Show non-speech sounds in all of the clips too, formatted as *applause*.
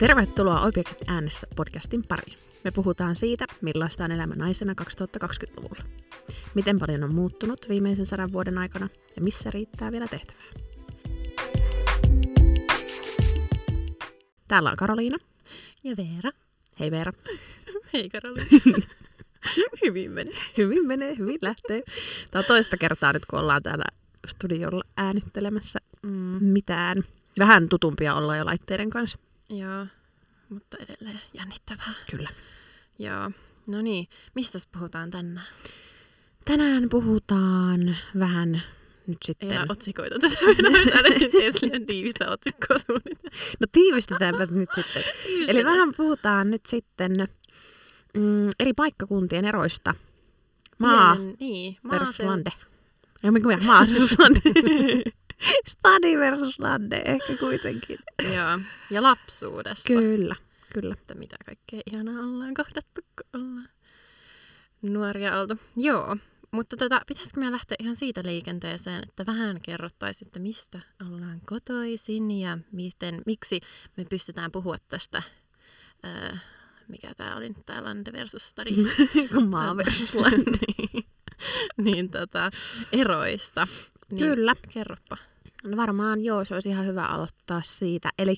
Tervetuloa Objektit äänessä podcastin pariin. Me puhutaan siitä, millaista on elämä naisena 2020-luvulla. Miten paljon on muuttunut viimeisen sadan vuoden aikana ja missä riittää vielä tehtävää. Täällä on Karoliina. Ja Veera. Hei Veera. *laughs* Hei Karoliina. *laughs* hyvin menee. Hyvin menee, hyvin lähtee. Tämä on toista kertaa nyt, kun ollaan täällä studiolla äänittelemässä Mm. mitään. Vähän tutumpia ollaan jo laitteiden kanssa. Joo, mutta edelleen jännittävää. Kyllä. Joo. No niin, mistä puhutaan tänään? Tänään puhutaan vähän nyt sitten... Ei otsikoita tätä. *laughs* Silleen tiivistä otsikkoa suunnitella. No tiivistetäänpä nyt sitten. *laughs* Eli vähän puhutaan nyt sitten mm, eri paikkakuntien eroista. Maa Pienen, niin, versus maaseu- lande. Ei mikä maa versus lande. *laughs* *laughs* Stadi versus lande ehkä kuitenkin. Joo, ja lapsuudesta. Kyllä, kyllä. Että mitä kaikkea ihanaa ollaan kohdattu, kun ollaan nuoria oltu. Joo, mutta tota, pitäisikö me lähteä ihan siitä liikenteeseen, että vähän kerrottaisiin, että mistä ollaan kotoisin ja miten, miksi me pystytään puhua tästä, ää, mikä tämä oli nyt, tämä Lande versus Stadi. *laughs* Maa versus lande. *laughs* niin, niin tota, eroista. Niin, Kyllä. Kerropa. No varmaan joo, se olisi ihan hyvä aloittaa siitä. Eli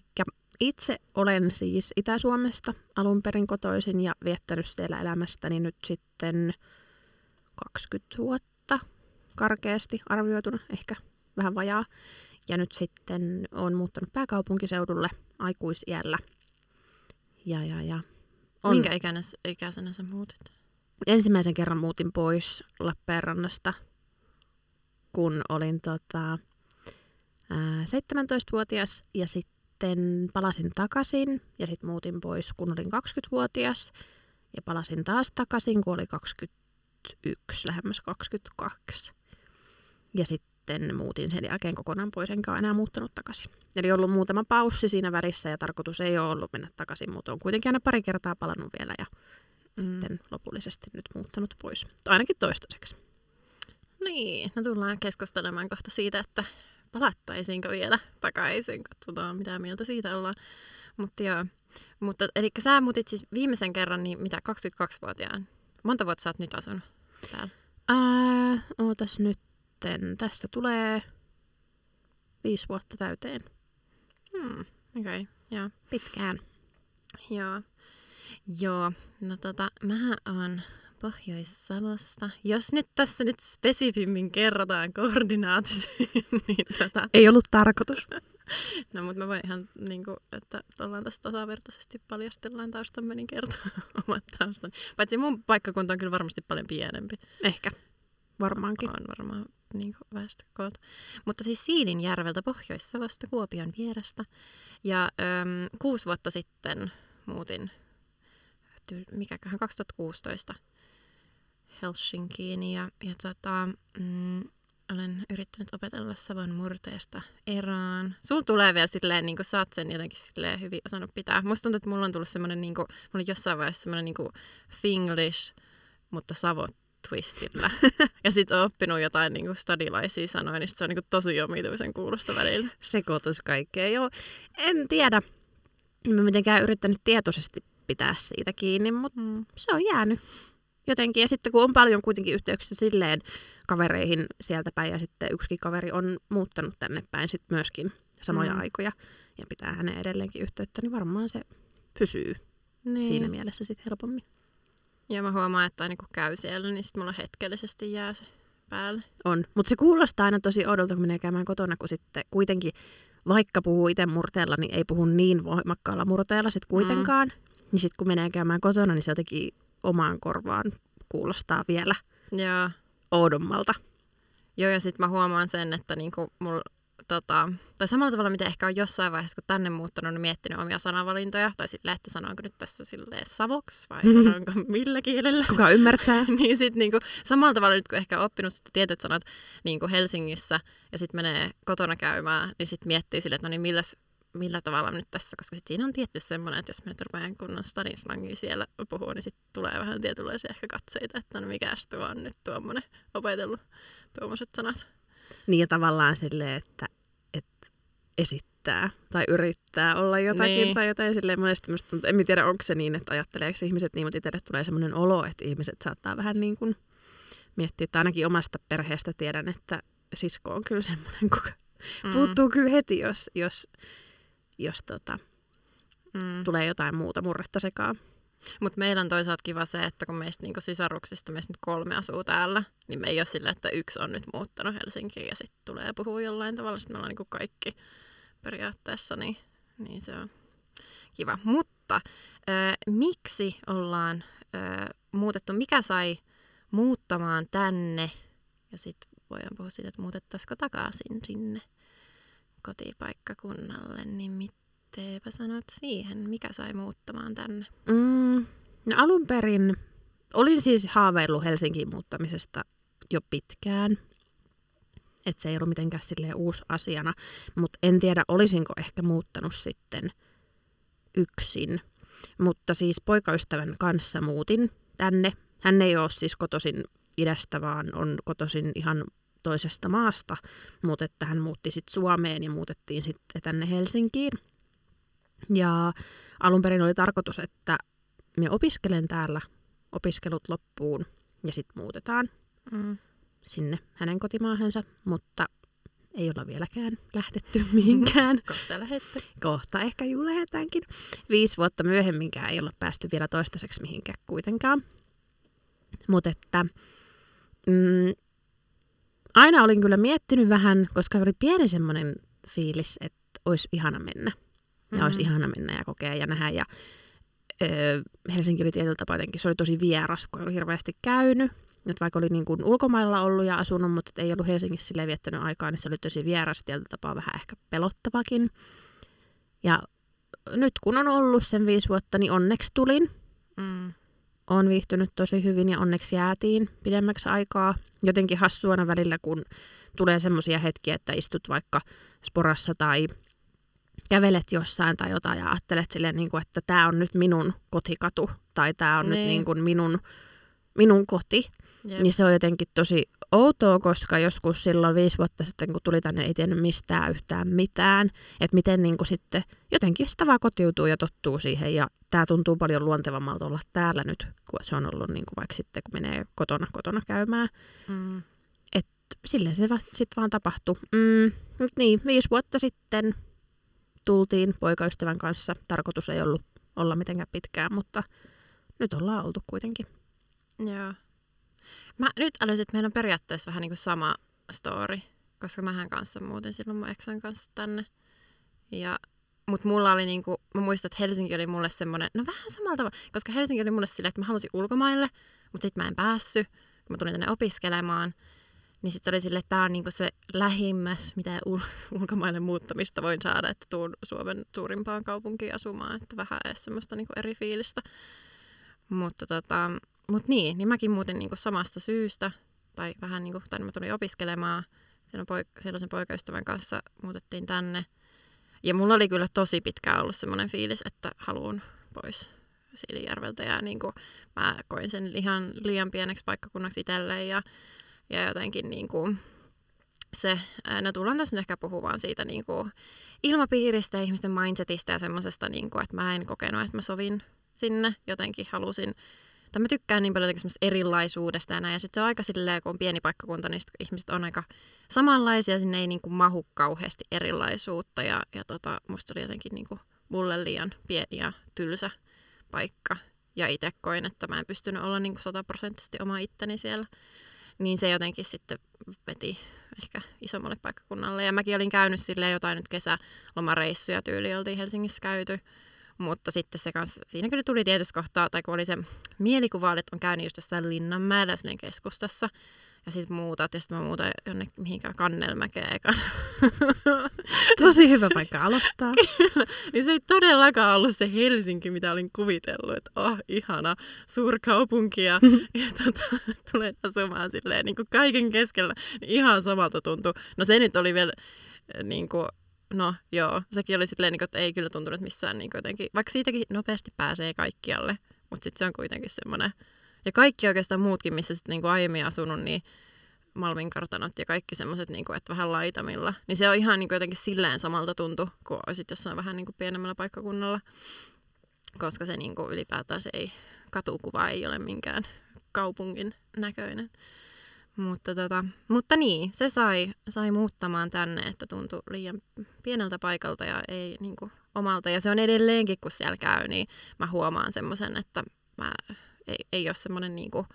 itse olen siis Itä-Suomesta alun perin kotoisin ja viettänyt siellä elämästäni nyt sitten 20 vuotta karkeasti arvioituna, ehkä vähän vajaa. Ja nyt sitten olen muuttanut pääkaupunkiseudulle aikuisiällä. Ja, ja, ja. On. Minkä ikäisenä, ikäisenä sä muutit? Ensimmäisen kerran muutin pois Lappeenrannasta, kun olin tota, ää, 17-vuotias ja sitten palasin takaisin ja sitten muutin pois, kun olin 20-vuotias ja palasin taas takaisin, kun oli 21, lähemmäs 22. Ja sitten muutin sen jälkeen kokonaan pois, enkä ole enää muuttanut takaisin. Eli ollut muutama paussi siinä välissä ja tarkoitus ei ole ollut mennä takaisin, mutta on kuitenkin aina pari kertaa palannut vielä ja Mm. sitten lopullisesti nyt muuttanut pois. Ainakin toistaiseksi. Niin, no tullaan keskustelemaan kohta siitä, että palattaisiinko vielä takaisin. Katsotaan, mitä mieltä siitä ollaan. Mutta joo. Mutta, eli sä muutit siis viimeisen kerran, niin mitä, 22-vuotiaan? Monta vuotta sä oot nyt asunut täällä? Ää, ootas nytten. Tästä tulee viisi vuotta täyteen. Hmm, okei, okay, joo. Pitkään. Joo. Joo, no tota, mähän on Pohjois-Savosta. Jos nyt tässä nyt spesifimmin kerrotaan koordinaatit, *laughs* niin tota, Ei ollut tarkoitus. *laughs* No, mutta mä voin ihan, niin kuin, että ollaan tässä tasavertaisesti paljastellaan taustamme, niin kertoa *laughs* omat taustani. Paitsi mun paikkakunta on kyllä varmasti paljon pienempi. Ehkä. Varmaankin. On varmaan niin kuin väestökoolta. Mutta siis Siilinjärveltä Pohjois-Savosta Kuopion vierestä. Ja äm, kuusi vuotta sitten muutin, mikäköhän 2016 Helsinkiin. Ja, ja tota, mm, olen yrittänyt opetella Savon murteesta eroon. Sulla tulee vielä silleen, niin kuin sä oot sen jotenkin silleen hyvin osannut pitää. Musta tuntuu, että mulla on tullut semmoinen, niin kuin, mulla on jossain vaiheessa semmoinen niin kuin Finglish, mutta Savo twistillä. *laughs* ja sit oon oppinut jotain niin kuin stadilaisia sanoja, niin se on niin kuin tosi omituisen kuulosta välillä. Sekoitus kaikkea. Joo. En tiedä. En mä mitenkään yrittänyt tietoisesti pitää siitä kiinni, mutta Mm. se on jäänyt jotenkin. Ja sitten kun on paljon kuitenkin yhteyksissä silleen kavereihin sieltä päin ja sitten yksikin kaveri on muuttanut tänne päin sitten myöskin samoja Mm. aikoja ja pitää hänen edelleenkin yhteyttä, niin varmaan se pysyy Niin. siinä mielessä sitten helpommin. Ja mä huomaan, että aina kun käy siellä, niin sit mulla hetkellisesti jää se päälle. On. Mutta se kuulostaa aina tosi oudolta, kun menee käymään kotona, kun sitten kuitenkin, vaikka puhuu itse murteella, niin ei puhu niin voimakkaalla murteella sitten kuitenkaan. Mm. Niin sitten kun menee käymään kotona, niin se jotenkin omaan korvaan kuulostaa vielä Ja, oudommalta. joo, ja sitten mä huomaan sen, että niinku mulla, tota, tai samalla tavalla, mitä ehkä on jossain vaiheessa, kun tänne muuttanut, niin miettinyt omia sanavalintoja, tai sitten lähti sanoinko nyt tässä silleen savoksi, vai *laughs* sanonko millä kielellä. Kuka ymmärtää? *laughs* niin sitten niinku, samalla tavalla nyt kun ehkä on oppinut sitten tietyt sanat niinku Helsingissä ja sitten menee kotona käymään, niin sitten miettii sille, että no niin milläs, millä tavalla nyt tässä, koska sit siinä on tietty semmoinen, että jos me nyt rupean kunnon stadin slangia siellä puhuu, niin sitten tulee vähän tietynlaisia ehkä katseita, että no mikäs tuo on nyt tuommoinen opetellut tuommoiset sanat. Niin ja tavallaan silleen, että, että esittää tai yrittää olla jotakin Niin. tai jotain silleen monesti musta tuntuu, en tiedä onko se niin, että ajatteleeko ihmiset niin, mutta itselle tulee semmoinen olo, että ihmiset saattaa vähän niin kuin miettiä, että ainakin omasta perheestä tiedän, että sisko on kyllä semmoinen, kuka Mm. puuttuu kyllä heti, jos, jos, jos tota, Mm. tulee jotain muuta murretta sekaan. Mutta meillä on toisaalta kiva se, että kun meistä niinku sisaruksista meistä nyt kolme asuu täällä, niin me ei ole sillä, että yksi on nyt muuttanut Helsinkiin ja sitten tulee puhua jollain tavalla. Sitten me ollaan niinku kaikki periaatteessa, niin, niin se on kiva. Mutta äh, miksi ollaan äh, muutettu? Mikä sai muuttamaan tänne? Ja sitten voidaan puhua siitä, että muutettaisiko takaisin sinne kotipaikkakunnalle. Niin mitteepä sanot siihen? Mikä sai muuttamaan tänne? Mm, no alun perin olin siis haaveillut Helsinkiin muuttamisesta jo pitkään. Että se ei ollut mitenkään silleen uusi asiana. Mutta en tiedä, olisinko ehkä muuttanut sitten yksin. Mutta siis poikaystävän kanssa muutin tänne. Hän ei ole siis kotoisin idästä, vaan on kotoisin ihan toisesta maasta. Mutta että hän muutti sitten Suomeen ja muutettiin sitten tänne Helsinkiin. Ja alun perin oli tarkoitus, että me opiskelen täällä opiskelut loppuun ja sitten muutetaan Mm. sinne hänen kotimaahansa, mutta ei olla vieläkään lähdetty *laughs* mihinkään. *laughs* Kohta lähette. Kohta ehkä juu lähdetäänkin. Viisi vuotta myöhemminkään ei olla päästy vielä toistaiseksi mihinkään kuitenkaan. Mutta että mm, aina olin kyllä miettinyt vähän, koska oli pieni semmoinen fiilis, että olisi ihana mennä. Ja mm-hmm. olisi Mhm. ihana mennä ja kokea ja nähdä. Ja öö, Helsinki oli tietyllä tapaa jotenkin, se oli tosi vieras, kun ollut hirveästi käynyt. Et vaikka oli niin kuin ulkomailla ollut ja asunut, mutta ei ollut Helsingissä silleen viettänyt aikaa, niin se oli tosi vieras, tietyllä tapaa vähän ehkä pelottavakin. Ja nyt kun on ollut sen viisi vuotta, niin onneksi tulin. Mm. Olen viihtynyt tosi hyvin ja onneksi jäätiin pidemmäksi aikaa. Jotenkin hassuana välillä, kun tulee semmoisia hetkiä, että istut vaikka sporassa tai kävelet jossain tai jotain ja ajattelet silleen, niin kuin, että tämä on nyt minun kotikatu tai tämä on Niin. nyt niin kuin minun, minun koti. Jep. Niin se on jotenkin tosi outoa, koska joskus silloin viisi vuotta sitten, kun tuli tänne, ei tiennyt mistään yhtään mitään. Että miten niin kuin sitten jotenkin sitä vaan kotiutuu ja tottuu siihen. Ja tämä tuntuu paljon luontevammalta olla täällä nyt, kun se on ollut niin kuin vaikka sitten, kun menee kotona kotona käymään. Mm. Silleen se va- sitten vaan tapahtui. Mm, mut niin, viisi vuotta sitten tultiin poikaystävän kanssa. Tarkoitus ei ollut olla mitenkään pitkään, mutta nyt ollaan oltu kuitenkin. Joo. Mä nyt älysin, että meillä on periaatteessa vähän niin kuin sama story, koska mähän kanssa muutin silloin mun eksän kanssa tänne. Ja, mut mulla oli niinku, mä muistan, että Helsinki oli mulle semmoinen, no vähän samalla tavalla, koska Helsinki oli mulle silleen, että mä halusin ulkomaille, mutta sitten mä en päässyt, mä tulin tänne opiskelemaan. Niin sitten oli silleen, että tää on niinku se lähimmäs, mitä ul- *laughs* ulkomaille muuttamista voin saada, että tuun Suomen suurimpaan kaupunkiin asumaan, että vähän edes semmoista niinku eri fiilistä. Mutta tota, mut niin, niin mäkin muutin niinku samasta syystä, tai vähän niinku, tai mä tulin opiskelemaan, silloin poik- sellaisen poikaystävän kanssa muutettiin tänne. Ja mulla oli kyllä tosi pitkään ollut semmoinen fiilis, että haluan pois Siilijärveltä ja niin kuin, mä koin sen ihan liian pieneksi paikkakunnaksi itselleen ja, ja jotenkin niin kuin, se, no tullaan tässä nyt ehkä puhumaan siitä niin kuin, ilmapiiristä ja ihmisten mindsetistä ja semmoisesta, niin kuin, että mä en kokenut, että mä sovin sinne. Jotenkin halusin, tai mä tykkään niin paljon semmoista erilaisuudesta ja näin. Ja sitten se on aika silleen, kun on pieni paikkakunta, niin ihmiset on aika samanlaisia, sinne ei niin kuin mahu kauheasti erilaisuutta. Ja, ja tota, musta oli jotenkin niin kuin mulle liian pieni ja tylsä paikka. Ja itse koin, että mä en pystynyt olla niin kuin sataprosenttisesti oma itteni siellä. Niin se jotenkin sitten veti ehkä isommalle paikkakunnalle. Ja mäkin olin käynyt silleen jotain nyt kesälomareissuja tyyli, oltiin Helsingissä käyty. Mutta sitten se kanssa, siinä kyllä tuli tietysti kohtaa, tai kun oli se mielikuva, että on käynyt just jossain Linnanmäellä silleen keskustassa, ja sitten muutat, ja sitten mä muutan jonnekin mihinkään Kannelmäkeen ekan. *laughs* Tosi hyvä paikka aloittaa. *laughs* niin se ei todellakaan ollut se Helsinki, mitä olin kuvitellut, että oh, ihana suurkaupunki ja, *laughs* ja tota, tulen asumaan silleen niin kuin kaiken keskellä. Niin ihan samalta tuntui. No se nyt oli vielä eh, niin kuin, no joo, sekin oli silleen, niin kuin, että ei kyllä tuntunut missään niin jotenkin, vaikka siitäkin nopeasti pääsee kaikkialle, mutta sitten se on kuitenkin semmoinen, ja kaikki oikeastaan muutkin, missä sitten niin aiemmin asunut, niin Malmin kartanot ja kaikki semmoiset, niin kuin, että vähän laitamilla. Niin se on ihan niin kuin jotenkin silleen samalta tuntu, kuin olisit jossain vähän niin kuin pienemmällä paikkakunnalla. Koska se niin kuin ylipäätään se ei, katukuva ei ole minkään kaupungin näköinen. Mutta, tota, mutta niin, se sai, sai muuttamaan tänne, että tuntui liian pieneltä paikalta ja ei niin kuin, omalta. Ja se on edelleenkin, kun siellä käy, niin mä huomaan semmoisen, että mä, ei, ei ole semmoinen niin kuin,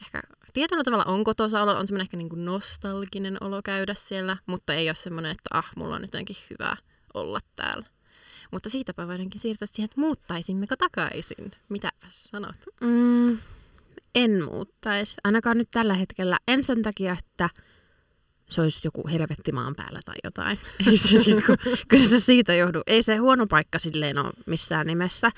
ehkä tietyllä tavalla on kotosa olo, on semmoinen ehkä niin kuin nostalginen olo käydä siellä, mutta ei ole semmoinen, että ah, mulla on nyt jotenkin hyvä olla täällä. Mutta siitäpä voidaankin siirtyä siihen, että muuttaisimmeko takaisin. Mitä sanot? Mm, en muuttaisi. Ainakaan nyt tällä hetkellä. En sen takia, että se olisi joku helvetti maan päällä tai jotain. *laughs* Ei se, niinku, kyllä se siitä johdu. Ei se huono paikka silleen ole missään nimessä.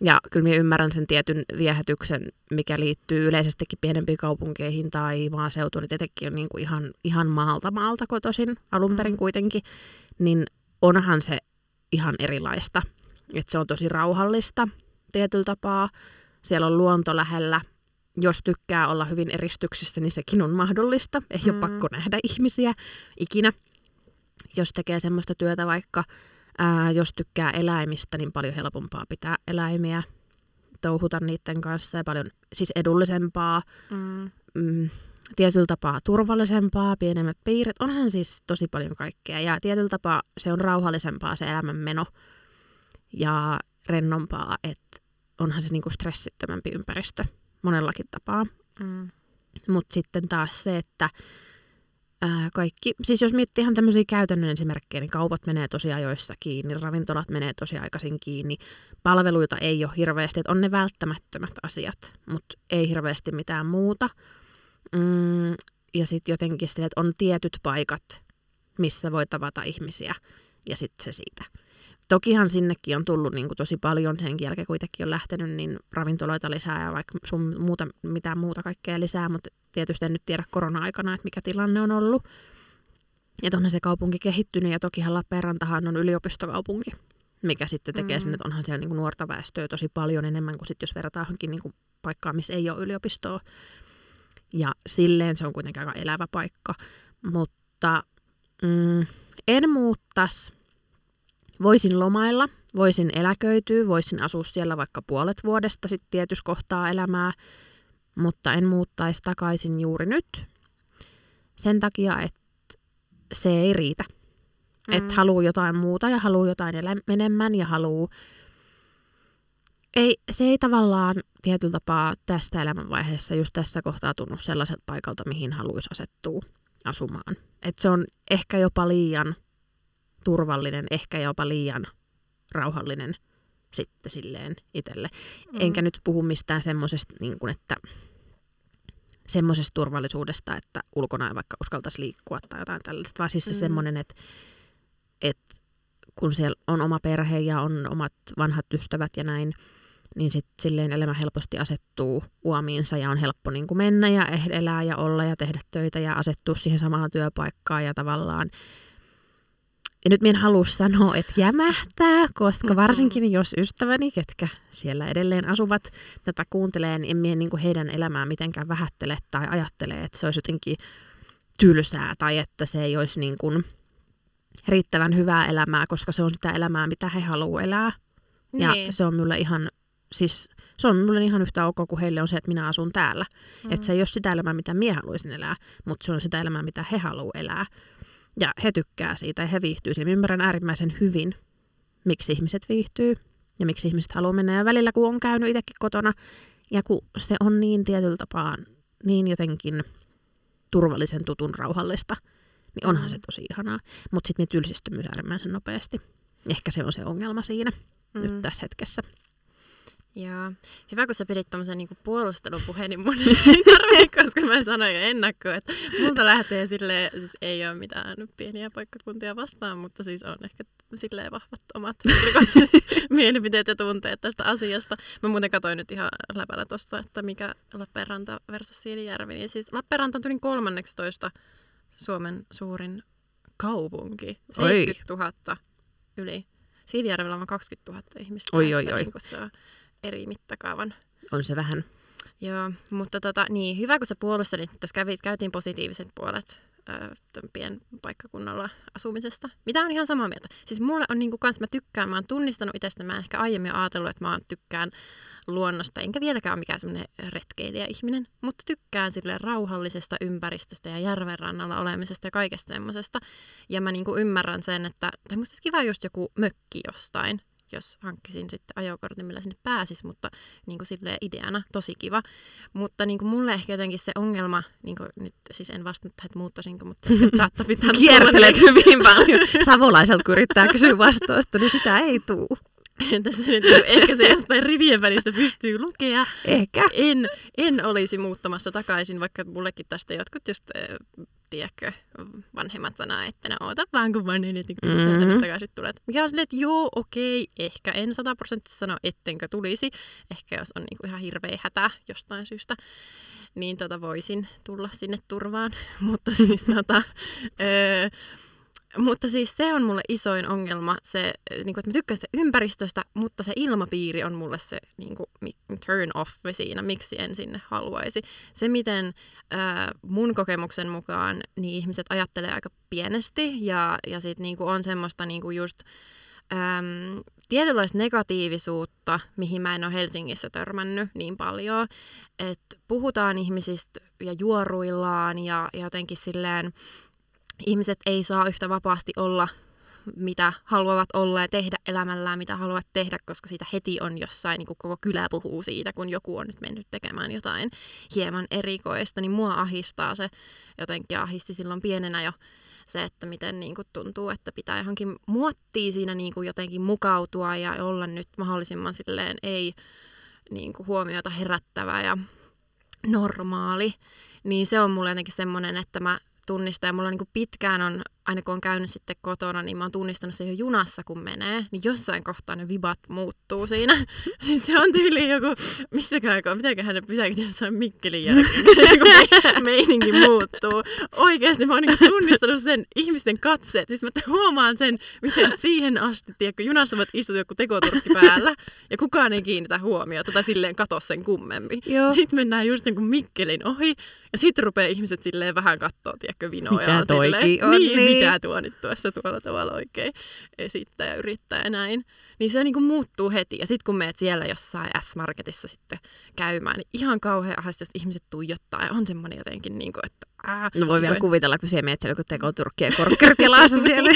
Ja kyllä minä ymmärrän sen tietyn viehätyksen, mikä liittyy yleisestikin pienempiin kaupunkeihin tai maaseutuun. Niin tietenkin on niin kuin ihan, ihan maalta maalta kotoisin alun perin mm. kuitenkin. Niin onhan se ihan erilaista. Että se on tosi rauhallista tietyllä tapaa. Siellä on luonto lähellä. Jos tykkää olla hyvin eristyksissä, niin sekin on mahdollista. Ei mm. ole pakko nähdä ihmisiä ikinä. Jos tekee semmoista työtä vaikka, ää, jos tykkää eläimistä, niin paljon helpompaa pitää eläimiä touhuta niiden kanssa ja paljon siis edullisempaa. Mm. Mm, tietyllä tapaa turvallisempaa, pienemmät piirit. Onhan siis tosi paljon kaikkea ja tietyllä tapaa se on rauhallisempaa se elämänmeno ja rennompaa, että onhan se niinku stressittömämpi ympäristö monellakin tapaa. Mm. Mutta sitten taas se, että ää, kaikki, siis jos miettii ihan tämmöisiä käytännön esimerkkejä, niin kaupat menee tosi ajoissa kiinni, ravintolat menee tosi aikaisin kiinni, palveluita ei ole hirveästi, että on ne välttämättömät asiat, mutta ei hirveästi mitään muuta. Mm, ja sitten jotenkin sille, että on tietyt paikat, missä voi tavata ihmisiä, ja sitten se siitä. Tokihan sinnekin on tullut niin kuin tosi paljon sen jälkeen, kuitenkin on lähtenyt, niin ravintoloita lisää ja vaikka sun muuta, mitään muuta kaikkea lisää, mutta tietysti en nyt tiedä korona-aikana, että mikä tilanne on ollut. Ja onhan se kaupunki kehittynyt ja tokihan Lappeenrantahan on yliopistokaupunki, mikä sitten tekee mm. sen, että onhan siellä niin kuin nuorta väestöä tosi paljon enemmän kuin sit, jos verrataan johonkin niin kuin paikkaan, missä ei ole yliopistoa. Ja silleen se on kuitenkin aika elävä paikka. Mutta mm, en muuttaisi. Voisin lomailla, voisin eläköityä, voisin asua siellä vaikka puolet vuodesta sitten tietyssä kohtaa elämää, mutta en muuttaisi takaisin juuri nyt. Sen takia, että se ei riitä. Mm. Että haluaa jotain muuta ja haluaa jotain enemmän ja haluaa ei, se ei tavallaan tietyllä tapaa tästä elämänvaiheessa just tässä kohtaa tunnu sellaiset paikalta, mihin haluaisi asettua asumaan. Et se on ehkä jopa liian turvallinen, ehkä jopa liian rauhallinen sitten silleen itselle. Mm. Enkä nyt puhu mistään semmoisesta, niin kuin, että semmoisesta turvallisuudesta, että ulkona ei vaikka uskaltaisi liikkua tai jotain tällaista, vaan siis se mm. semmoinen, että, että kun siellä on oma perhe ja on omat vanhat ystävät ja näin, niin sitten silleen elämä helposti asettuu uomiinsa ja on helppo niin kuin mennä ja elää ja olla ja tehdä töitä ja asettua siihen samaan työpaikkaan ja tavallaan ja nyt minä en halua sanoa, että jämähtää, koska varsinkin jos ystäväni, ketkä siellä edelleen asuvat, tätä kuuntelee, niin en minä niin kuin heidän elämää mitenkään vähättele tai ajattele, että se olisi jotenkin tylsää tai että se ei olisi niin kuin riittävän hyvää elämää, koska se on sitä elämää, mitä he haluavat elää. Ja niin. se on minulle ihan siis se on mulle ihan yhtä ok kuin heille on se, että minä asun täällä. Mm. Että se ei ole sitä elämää, mitä minä haluaisin elää, mutta se on sitä elämää, mitä he haluavat elää. Ja he tykkää siitä ja he viihtyy siinä. Ymmärrän äärimmäisen hyvin, miksi ihmiset viihtyy ja miksi ihmiset haluaa mennä. Ja välillä, kun on käynyt itsekin kotona ja kun se on niin tietyllä tapaa niin jotenkin turvallisen tutun rauhallista, niin onhan mm. se tosi ihanaa. Mutta sitten ne tylsistyy myös äärimmäisen nopeasti. Ehkä se on se ongelma siinä mm. nyt tässä hetkessä. Joo. Hyvä, kun sä pidit tämmöisen niinku puolustelupuheen, niin mun ei *laughs* tarvitse, koska mä sanoin jo ennakkoon, että multa lähtee silleen, siis ei ole mitään pieniä paikkakuntia vastaan, mutta siis on ehkä silleen vahvat omat *laughs* mielipiteet ja tunteet tästä asiasta. Mä muuten katsoin nyt ihan läpällä tosta, että mikä Lappeenranta versus Siilijärvi. Niin siis Lappeenranta tuli 13 Suomen suurin kaupunki. 70 000 yli. Siilijärvellä on 20 000 ihmistä. Oi, oi, oi. Niin eri mittakaavan. On se vähän. Joo, mutta tota, niin, hyvä kun sä puolustelit, tässä kävi, käytiin positiiviset puolet pienpaikkakunnalla asumisesta. Mitä on ihan samaa mieltä. Siis mulle on niinku kans, mä tykkään, mä oon tunnistanut itsestä, mä en ehkä aiemmin ajatellut, että mä oon tykkään luonnosta, enkä vieläkään ole mikään semmoinen retkeilijä-ihminen, mutta tykkään sille rauhallisesta ympäristöstä ja järven rannalla olemisesta ja kaikesta semmoisesta. Ja mä niinku ymmärrän sen, että tai musta olisi kiva just joku mökki jostain, jos hankkisin sitten ajokortin, millä sinne pääsis, mutta niin kuin silleen ideana tosi kiva. Mutta niin kuin mulle ehkä jotenkin se ongelma, niin kuin nyt siis en vastannut tähän, että muuttaisinko, mutta saattaa pitää *laughs* Kiertelet hyvin paljon. *laughs* Savolaiselta kun yrittää kysyä vastausta, niin sitä ei tule. *laughs* Tässä nyt ehkä se jostain rivien välistä pystyy lukea. Ehkä. En, en olisi muuttamassa takaisin, vaikka mullekin tästä jotkut just tiedätkö, vanhemmat sanoo, että no oota vaan kun vanhenit, niin kyllä mm-hmm. sieltä takaisin tulet. Mikä on silleen, että joo, okei, ehkä en sataprosenttisesti sano, ettenkö tulisi. Ehkä jos on niinku ihan hirveä hätä jostain syystä, niin tota voisin tulla sinne turvaan. *laughs* Mutta siis tota, öö, mutta siis se on mulle isoin ongelma, se, niin kuin, että mä tykkään sitä ympäristöstä, mutta se ilmapiiri on mulle se niin kuin, turn off siinä, miksi en sinne haluaisi. Se, miten äh, mun kokemuksen mukaan niin ihmiset ajattelee aika pienesti ja, ja sit niin on semmoista niin kuin just äm, tietynlaista negatiivisuutta, mihin mä en ole Helsingissä törmännyt niin paljon, että puhutaan ihmisistä ja juoruillaan ja, ja jotenkin silleen ihmiset ei saa yhtä vapaasti olla, mitä haluavat olla ja tehdä elämällään, mitä haluavat tehdä, koska siitä heti on jossain, niin kuin koko kylä puhuu siitä, kun joku on nyt mennyt tekemään jotain hieman erikoista, niin mua ahistaa se jotenkin ahisti silloin pienenä jo se, että miten niin kuin tuntuu, että pitää johonkin muottiin siinä niin kuin jotenkin mukautua ja olla nyt mahdollisimman silleen ei niin kuin huomiota herättävä ja normaali. Niin se on mulle jotenkin semmoinen, että mä tunnistaa. Ja mulla niin kuin pitkään on, aina kun on käynyt sitten kotona, niin mä oon tunnistanut se jo junassa, kun menee. Niin jossain kohtaa ne vibat muuttuu siinä. *laughs* siis se on tyyli joku, missäkään, mitäköhän ne pysäkit jossain Mikkelin jälkeen. Joku *laughs* meininki muuttuu. Oikeasti mä oon niin tunnistanut sen ihmisten katseet. Siis mä huomaan sen, miten siihen asti, tiedätkö, junassa voit istua joku tekoturkki päällä ja kukaan ei kiinnitä huomiota tai silleen katso sen kummempi. Joo. Sitten mennään just niin kuin Mikkelin ohi ja sitten rupeaa ihmiset silleen vähän katsoa, tiedätkö, vinoja. Mitä toikin on, niin, niin. Mitä tuo nyt tuossa tuolla tavalla oikein esittää ja yrittää ja näin. Niin se niin muuttuu heti. Ja sitten kun meet siellä jossain S-Marketissa sitten käymään, niin ihan kauhean ahasta, jos ihmiset tuijottaa. Ja on semmoinen jotenkin, niin kuin, että... Ää, no voi niin vielä kuvitella, kun siellä meet siellä joku tekoturkki ja korkkerit *laughs* siellä.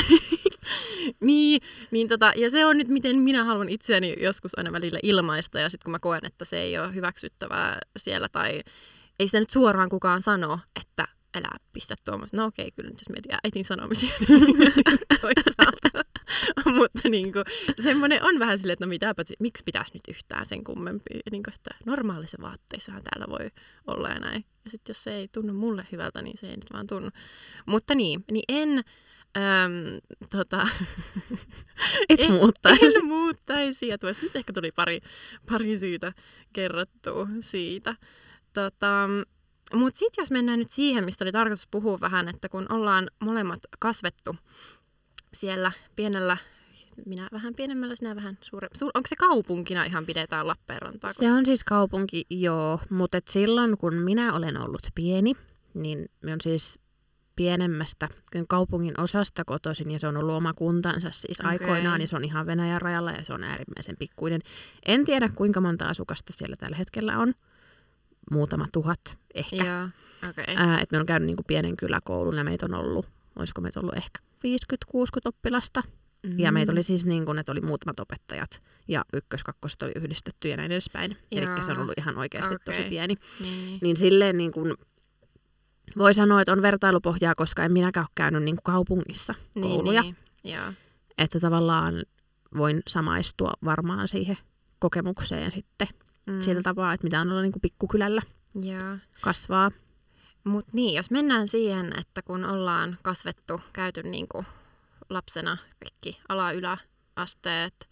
*laughs* niin, niin tota, ja se on nyt, miten minä haluan itseäni joskus aina välillä ilmaista. Ja sitten kun mä koen, että se ei ole hyväksyttävää siellä tai ei sitä nyt suoraan kukaan sano, että älä pistä tuommoista. No okei, kyllä nyt jos mietitään äitin sanomisia, *laughs* niin toisaalta. *laughs* Mutta niin kuin, semmoinen on vähän silleen, että no mitäpä, miksi pitäisi nyt yhtään sen kummempi, niin kuin, että normaalissa vaatteissahan täällä voi olla ja näin. Ja sitten jos se ei tunnu mulle hyvältä, niin se ei nyt vaan tunnu. Mutta niin, niin en... Öm, tota, *laughs* Et en, muuttaisi. En muuttaisi. Ja tuossa nyt ehkä tuli pari, pari syytä kerrottua siitä. Tota, Mutta sitten jos mennään nyt siihen, mistä oli tarkoitus puhua vähän, että kun ollaan molemmat kasvettu siellä pienellä minä vähän pienemmällä, sinä vähän suurempi. Suur, onko se kaupunkina ihan pidetään Lappeenrantaa? Se on siis kaupunki, joo. Mutta silloin kun minä olen ollut pieni, niin me on siis pienemmästä kaupungin osasta kotoisin ja se on ollut oma kuntansa siis okay. aikoinaan ja se on ihan Venäjän rajalla ja se on äärimmäisen pikkuinen. En tiedä kuinka monta asukasta siellä tällä hetkellä on muutama tuhat ehkä. Joo, okay. Ää, että me on käynyt niin kuin pienen kyläkoulun ja meitä on ollut, olisiko meitä ollut ehkä 50-60 oppilasta. Mm-hmm. Ja meitä oli siis niin kuin, että oli muutamat opettajat ja ykkös, oli yhdistetty ja näin edespäin. Eli se on ollut ihan oikeasti okay. tosi pieni. Niin. niin silleen niin kuin, voi sanoa, että on vertailupohjaa, koska en minäkään ole käynyt niin kuin kaupungissa niin, kouluja. Niin, niin. Että tavallaan voin samaistua varmaan siihen kokemukseen sitten mm. sillä tapaa, että mitä on olla niin kuin pikkukylällä ja. kasvaa. Mutta niin, jos mennään siihen, että kun ollaan kasvettu, käyty niin kuin lapsena kaikki ala-yläasteet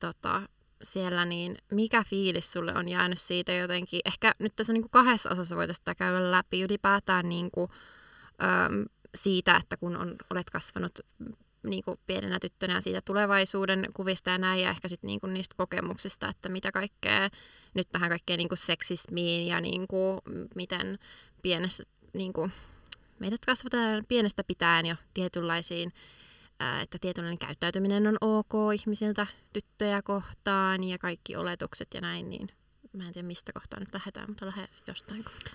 tota, siellä, niin mikä fiilis sulle on jäänyt siitä jotenkin? Ehkä nyt tässä niin kuin kahdessa osassa voitaisiin sitä käydä läpi ylipäätään niin kuin, äm, siitä, että kun on, olet kasvanut niin kuin pienenä tyttönä siitä tulevaisuuden kuvista ja näin, ja ehkä sitten niin niistä kokemuksista, että mitä kaikkea nyt tähän kaikkeen niin kuin seksismiin ja niin kuin, miten pienessä, niin kuin, meidät kasvatetaan pienestä pitäen jo tietynlaisiin että tietynlainen käyttäytyminen on ok ihmisiltä tyttöjä kohtaan ja kaikki oletukset ja näin, niin mä en tiedä mistä kohtaa nyt lähdetään, mutta lähde jostain kohtaa.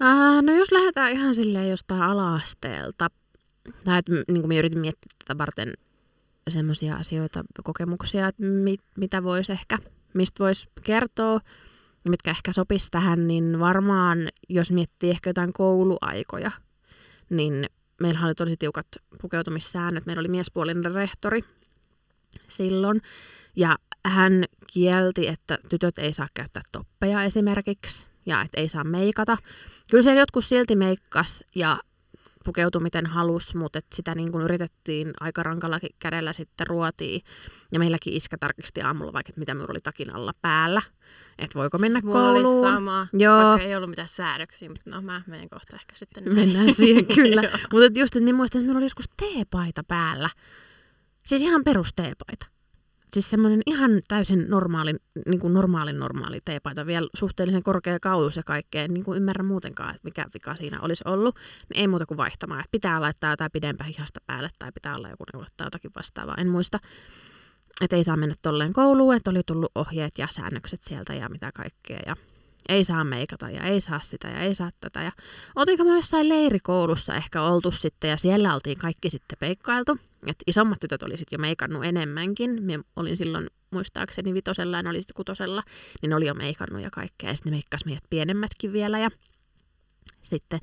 Uh, no jos lähdetään ihan silleen jostain ala-asteelta, tai että niin kuin yritin miettiä tätä varten semmoisia asioita, kokemuksia, että mit, mitä voisi ehkä, mistä voisi kertoa, mitkä ehkä sopisi tähän, niin varmaan jos miettii ehkä jotain kouluaikoja, niin meillähän oli tosi tiukat pukeutumissäännöt. Meillä oli miespuolinen rehtori silloin, ja hän kielti, että tytöt ei saa käyttää toppeja esimerkiksi, ja että ei saa meikata. Kyllä siellä jotkut silti meikkas ja pukeutui miten halus, mutta et sitä niin kuin yritettiin aika rankalla kädellä sitten ruotiin. Ja meilläkin iskä tarkisti aamulla vaikka, että mitä minulla oli takin alla päällä. Että voiko mennä siis kouluun. Oli sama, Joo. vaikka ei ollut mitään säädöksiä, mutta no mä menen kohta ehkä sitten. Näin. Mennään siihen *laughs* kyllä. mutta just, että minä muistan, että minulla oli joskus teepaita päällä. Siis ihan perus teepaita siis semmoinen ihan täysin normaalin, niin kuin normaalin normaali teepaita, vielä suhteellisen korkea kaulus ja kaikkea, niin kuin ymmärrä muutenkaan, että mikä vika siinä olisi ollut, niin ei muuta kuin vaihtamaan, että pitää laittaa jotain pidempää hihasta päälle tai pitää olla joku neula tai jotakin vastaavaa, en muista. Että ei saa mennä tolleen kouluun, että oli tullut ohjeet ja säännökset sieltä ja mitä kaikkea. Ja ei saa meikata ja ei saa sitä ja ei saa tätä. Ja oltiinko me jossain leirikoulussa ehkä oltu sitten ja siellä oltiin kaikki sitten peikkailtu. Et isommat tytöt oli sitten jo meikannut enemmänkin. Minä olin silloin muistaakseni vitosella ja ne oli sitten kutosella, niin ne oli jo meikannut ja kaikkea. Ja sitten ne meikkasi meidät pienemmätkin vielä ja sitten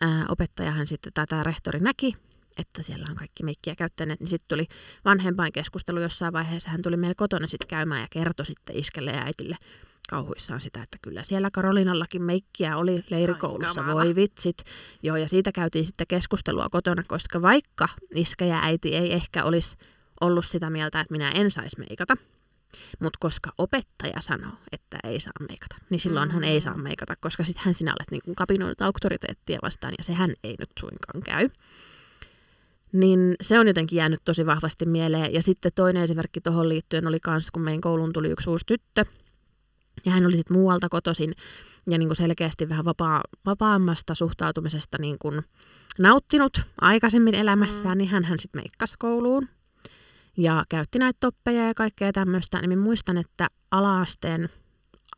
ää, opettajahan sitten, tai tämä rehtori näki, että siellä on kaikki meikkiä käyttäneet, niin sitten tuli vanhempain keskustelu jossain vaiheessa. Hän tuli meille kotona sitten käymään ja kertoi sitten iskelle ja äitille, kauhuissaan sitä, että kyllä siellä Karolinallakin meikkiä oli leirikoulussa, Ai, voi vitsit. Joo, ja siitä käytiin sitten keskustelua kotona, koska vaikka iskä ja äiti ei ehkä olisi ollut sitä mieltä, että minä en saisi meikata, mutta koska opettaja sanoo, että ei saa meikata, niin silloin hän ei saa mm. meikata, koska hän sinä olet niin kapinoinut auktoriteettia vastaan, ja sehän ei nyt suinkaan käy. Niin se on jotenkin jäänyt tosi vahvasti mieleen. Ja sitten toinen esimerkki tuohon liittyen oli myös, kun meidän kouluun tuli yksi uusi tyttö, ja hän oli sitten muualta kotoisin ja niin kuin selkeästi vähän vapaa, vapaammasta suhtautumisesta niin kuin nauttinut aikaisemmin elämässään, mm. niin hän, hän sitten meikkasi kouluun ja käytti näitä toppeja ja kaikkea tämmöistä. Niin muistan, että alaasteen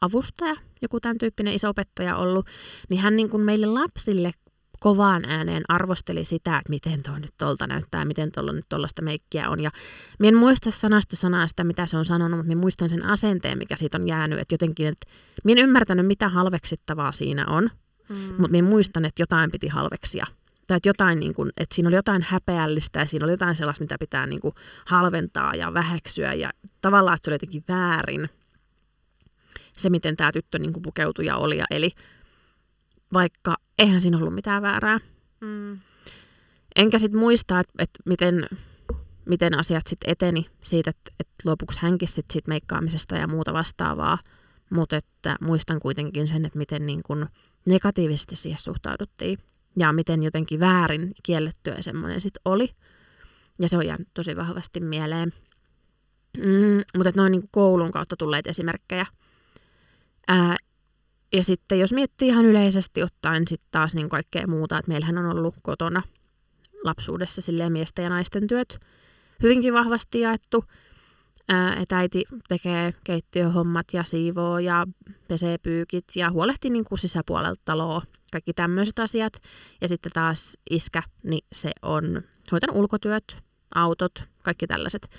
avustaja, joku tämän tyyppinen iso opettaja ollut, niin hän niin kuin meille lapsille kovaan ääneen arvosteli sitä, että miten tuo nyt tuolta näyttää, miten tuolla nyt tuollaista meikkiä on. Ja minä en muista sanasta sanaa sitä, mitä se on sanonut, mutta minä muistan sen asenteen, mikä siitä on jäänyt. Että jotenkin, että minä en ymmärtänyt, mitä halveksittavaa siinä on, mm. mutta minä muistan, että jotain piti halveksia. Tai että, jotain, niin kuin, että siinä oli jotain häpeällistä ja siinä oli jotain sellaista, mitä pitää niin kuin halventaa ja väheksyä. Ja tavallaan, että se oli jotenkin väärin se, miten tämä tyttö niin kuin pukeutui ja oli. Ja eli vaikka eihän siinä ollut mitään väärää. Mm. Enkä sitten muista, että et miten, miten asiat sitten eteni siitä, että et lopuksi hänkin sit siitä meikkaamisesta ja muuta vastaavaa. Mutta että muistan kuitenkin sen, että miten niin kun negatiivisesti siihen suhtauduttiin ja miten jotenkin väärin kiellettyä semmoinen sitten oli. Ja se on jäänyt tosi vahvasti mieleen. Mm, mutta noin niin koulun kautta tulleet esimerkkejä. Ää, ja sitten jos miettii ihan yleisesti ottaen sitten taas niin kaikkea muuta, että meillähän on ollut kotona lapsuudessa silleen miesten ja naisten työt hyvinkin vahvasti jaettu. Että äiti tekee keittiöhommat ja siivoo ja pesee pyykit ja huolehtii niin kuin sisäpuolelta taloa, kaikki tämmöiset asiat. Ja sitten taas iskä, niin se on hoitanut ulkotyöt, autot, kaikki tällaiset.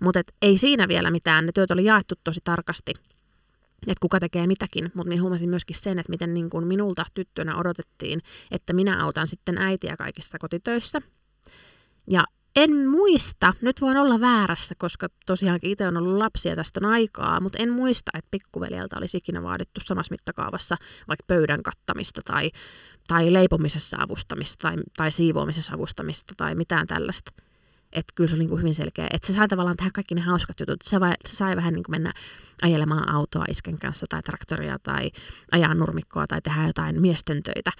Mutta ei siinä vielä mitään, ne työt oli jaettu tosi tarkasti – että kuka tekee mitäkin, mutta niin huomasin myöskin sen, että miten niin kuin minulta tyttönä odotettiin, että minä autan sitten äitiä kaikissa kotitöissä. Ja en muista, nyt voin olla väärässä, koska tosiaankin itse on ollut lapsia tästä on aikaa, mutta en muista, että pikkuveljeltä olisi ikinä vaadittu samassa mittakaavassa vaikka pöydän kattamista tai, tai leipomisessa avustamista tai, tai siivoamisessa avustamista tai mitään tällaista. Että kyllä se oli niin hyvin selkeä. Että se sai tavallaan tehdä kaikki ne hauskat jutut. Se, vai, se sai vähän niin kuin mennä ajelemaan autoa isken kanssa tai traktoria tai ajaa nurmikkoa tai tehdä jotain miesten töitä.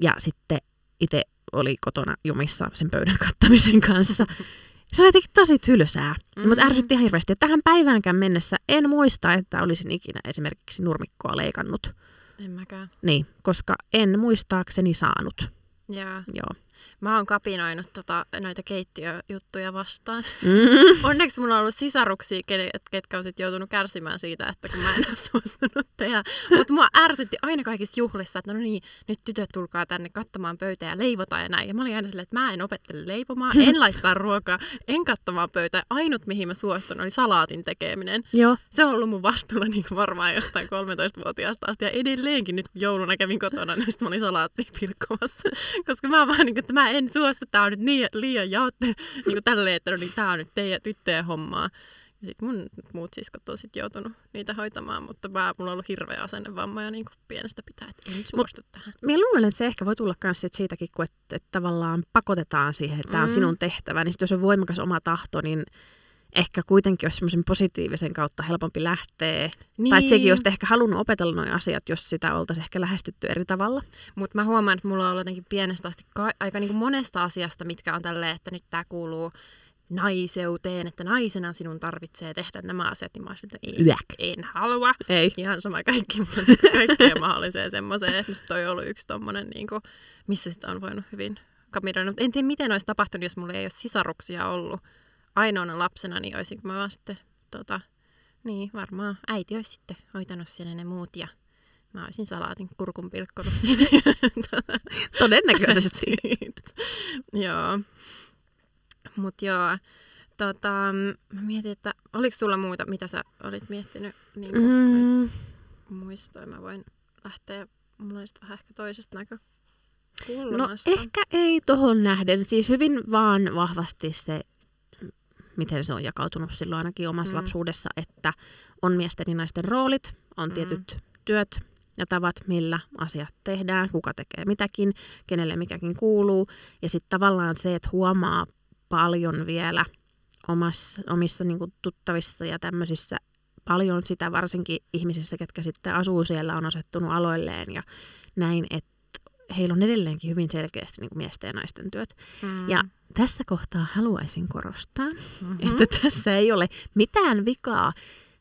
Ja sitten itse oli kotona jumissa sen pöydän kattamisen kanssa. Se oli jotenkin tosi tylsää. Mm. Mm. Mutta ärsytti ihan hirveästi. että Tähän päiväänkään mennessä en muista, että olisin ikinä esimerkiksi nurmikkoa leikannut. En mäkään. Niin, koska en muistaakseni saanut. Jaa. Joo. Mä oon kapinoinut tota, noita keittiöjuttuja vastaan. *laughs* Mm. Onneksi mulla on ollut sisaruksia, ket- ketkä on sit joutunut kärsimään siitä, että kun mä en ole *laughs* suostunut tehdä. Mutta mua ärsytti aina kaikissa juhlissa, että no niin, nyt tytöt tulkaa tänne kattamaan pöytää ja leivotaan ja näin. Ja mä olin aina silleen, että mä en opettele leipomaan, en *laughs* laittaa ruokaa, en kattamaan pöytää. Ainut, mihin mä suostun, oli salaatin tekeminen. Joo. Se on ollut mun vastuulla niin varmaan jostain 13-vuotiaasta asti. Ja edelleenkin nyt jouluna kävin kotona, niin sitten mä olin salaatti pilkkomassa. Koska mä vaan niin kuin, että mä en suostu, tää on nyt niin, liian jaotte, niin kuin tälleen, että no niin, tää on nyt teidän tyttöjen hommaa. Ja sit mun muut siskot on sit joutunut niitä hoitamaan, mutta mä, mulla on ollut hirveä asennevamma ja niin kuin pienestä pitää, että en nyt suostu tähän. Mä luulen, että se ehkä voi tulla myös siitäkin, kun että, että tavallaan pakotetaan siihen, että tämä on Mm. sinun tehtävä. Niin sit jos on voimakas oma tahto, niin ehkä kuitenkin olisi semmoisen positiivisen kautta helpompi lähteä. Niin. Tai että sekin olisi ehkä halunnut opetella nuo asiat, jos sitä oltaisiin ehkä lähestytty eri tavalla. Mutta mä huomaan, että mulla on ollut jotenkin pienestä asti ka- aika niinku monesta asiasta, mitkä on tälleen, että nyt tämä kuuluu naiseuteen, että naisena sinun tarvitsee tehdä nämä asiat, niin mä olisin, että en, en halua. Ei. Ihan sama kaikki, kaikkeen mahdolliseen semmoiseen, että toi on ollut yksi tommonen, niinku, missä sitä on voinut hyvin kapinoida. Mutta en tiedä, miten olisi tapahtunut, jos mulla ei ole sisaruksia ollut ainoana lapsena, niin olisinko mä vaan sitten, tota, niin varmaan äiti olisi sitten hoitanut siellä ne muut ja mä olisin salaatin kurkun pilkkonut sinne. *laughs* Todennäköisesti. *laughs* joo. Mut joo, tota, mä mietin, että oliko sulla muuta, mitä sä olit miettinyt niin kuin mm. Muistoin? Mä voin lähteä, mulla olisi vähän ehkä toisesta no näkökulmasta. ehkä ei tohon nähden. Siis hyvin vaan vahvasti se, miten se on jakautunut silloin ainakin omassa Mm. mm. lapsuudessa, että on miesten ja naisten roolit, on Mm. tietyt työt ja tavat, millä asiat tehdään, kuka tekee mitäkin, kenelle mikäkin kuuluu. Ja sitten tavallaan se, että huomaa paljon vielä omassa, omissa niin kuin tuttavissa ja tämmöisissä paljon sitä varsinkin ihmisissä, ketkä sitten asuu siellä, on asettunut aloilleen ja näin, että heillä on edelleenkin hyvin selkeästi niin kuin miesten ja naisten työt. Mm. Ja tässä kohtaa haluaisin korostaa, mm-hmm. mm-hmm. että tässä ei ole mitään vikaa,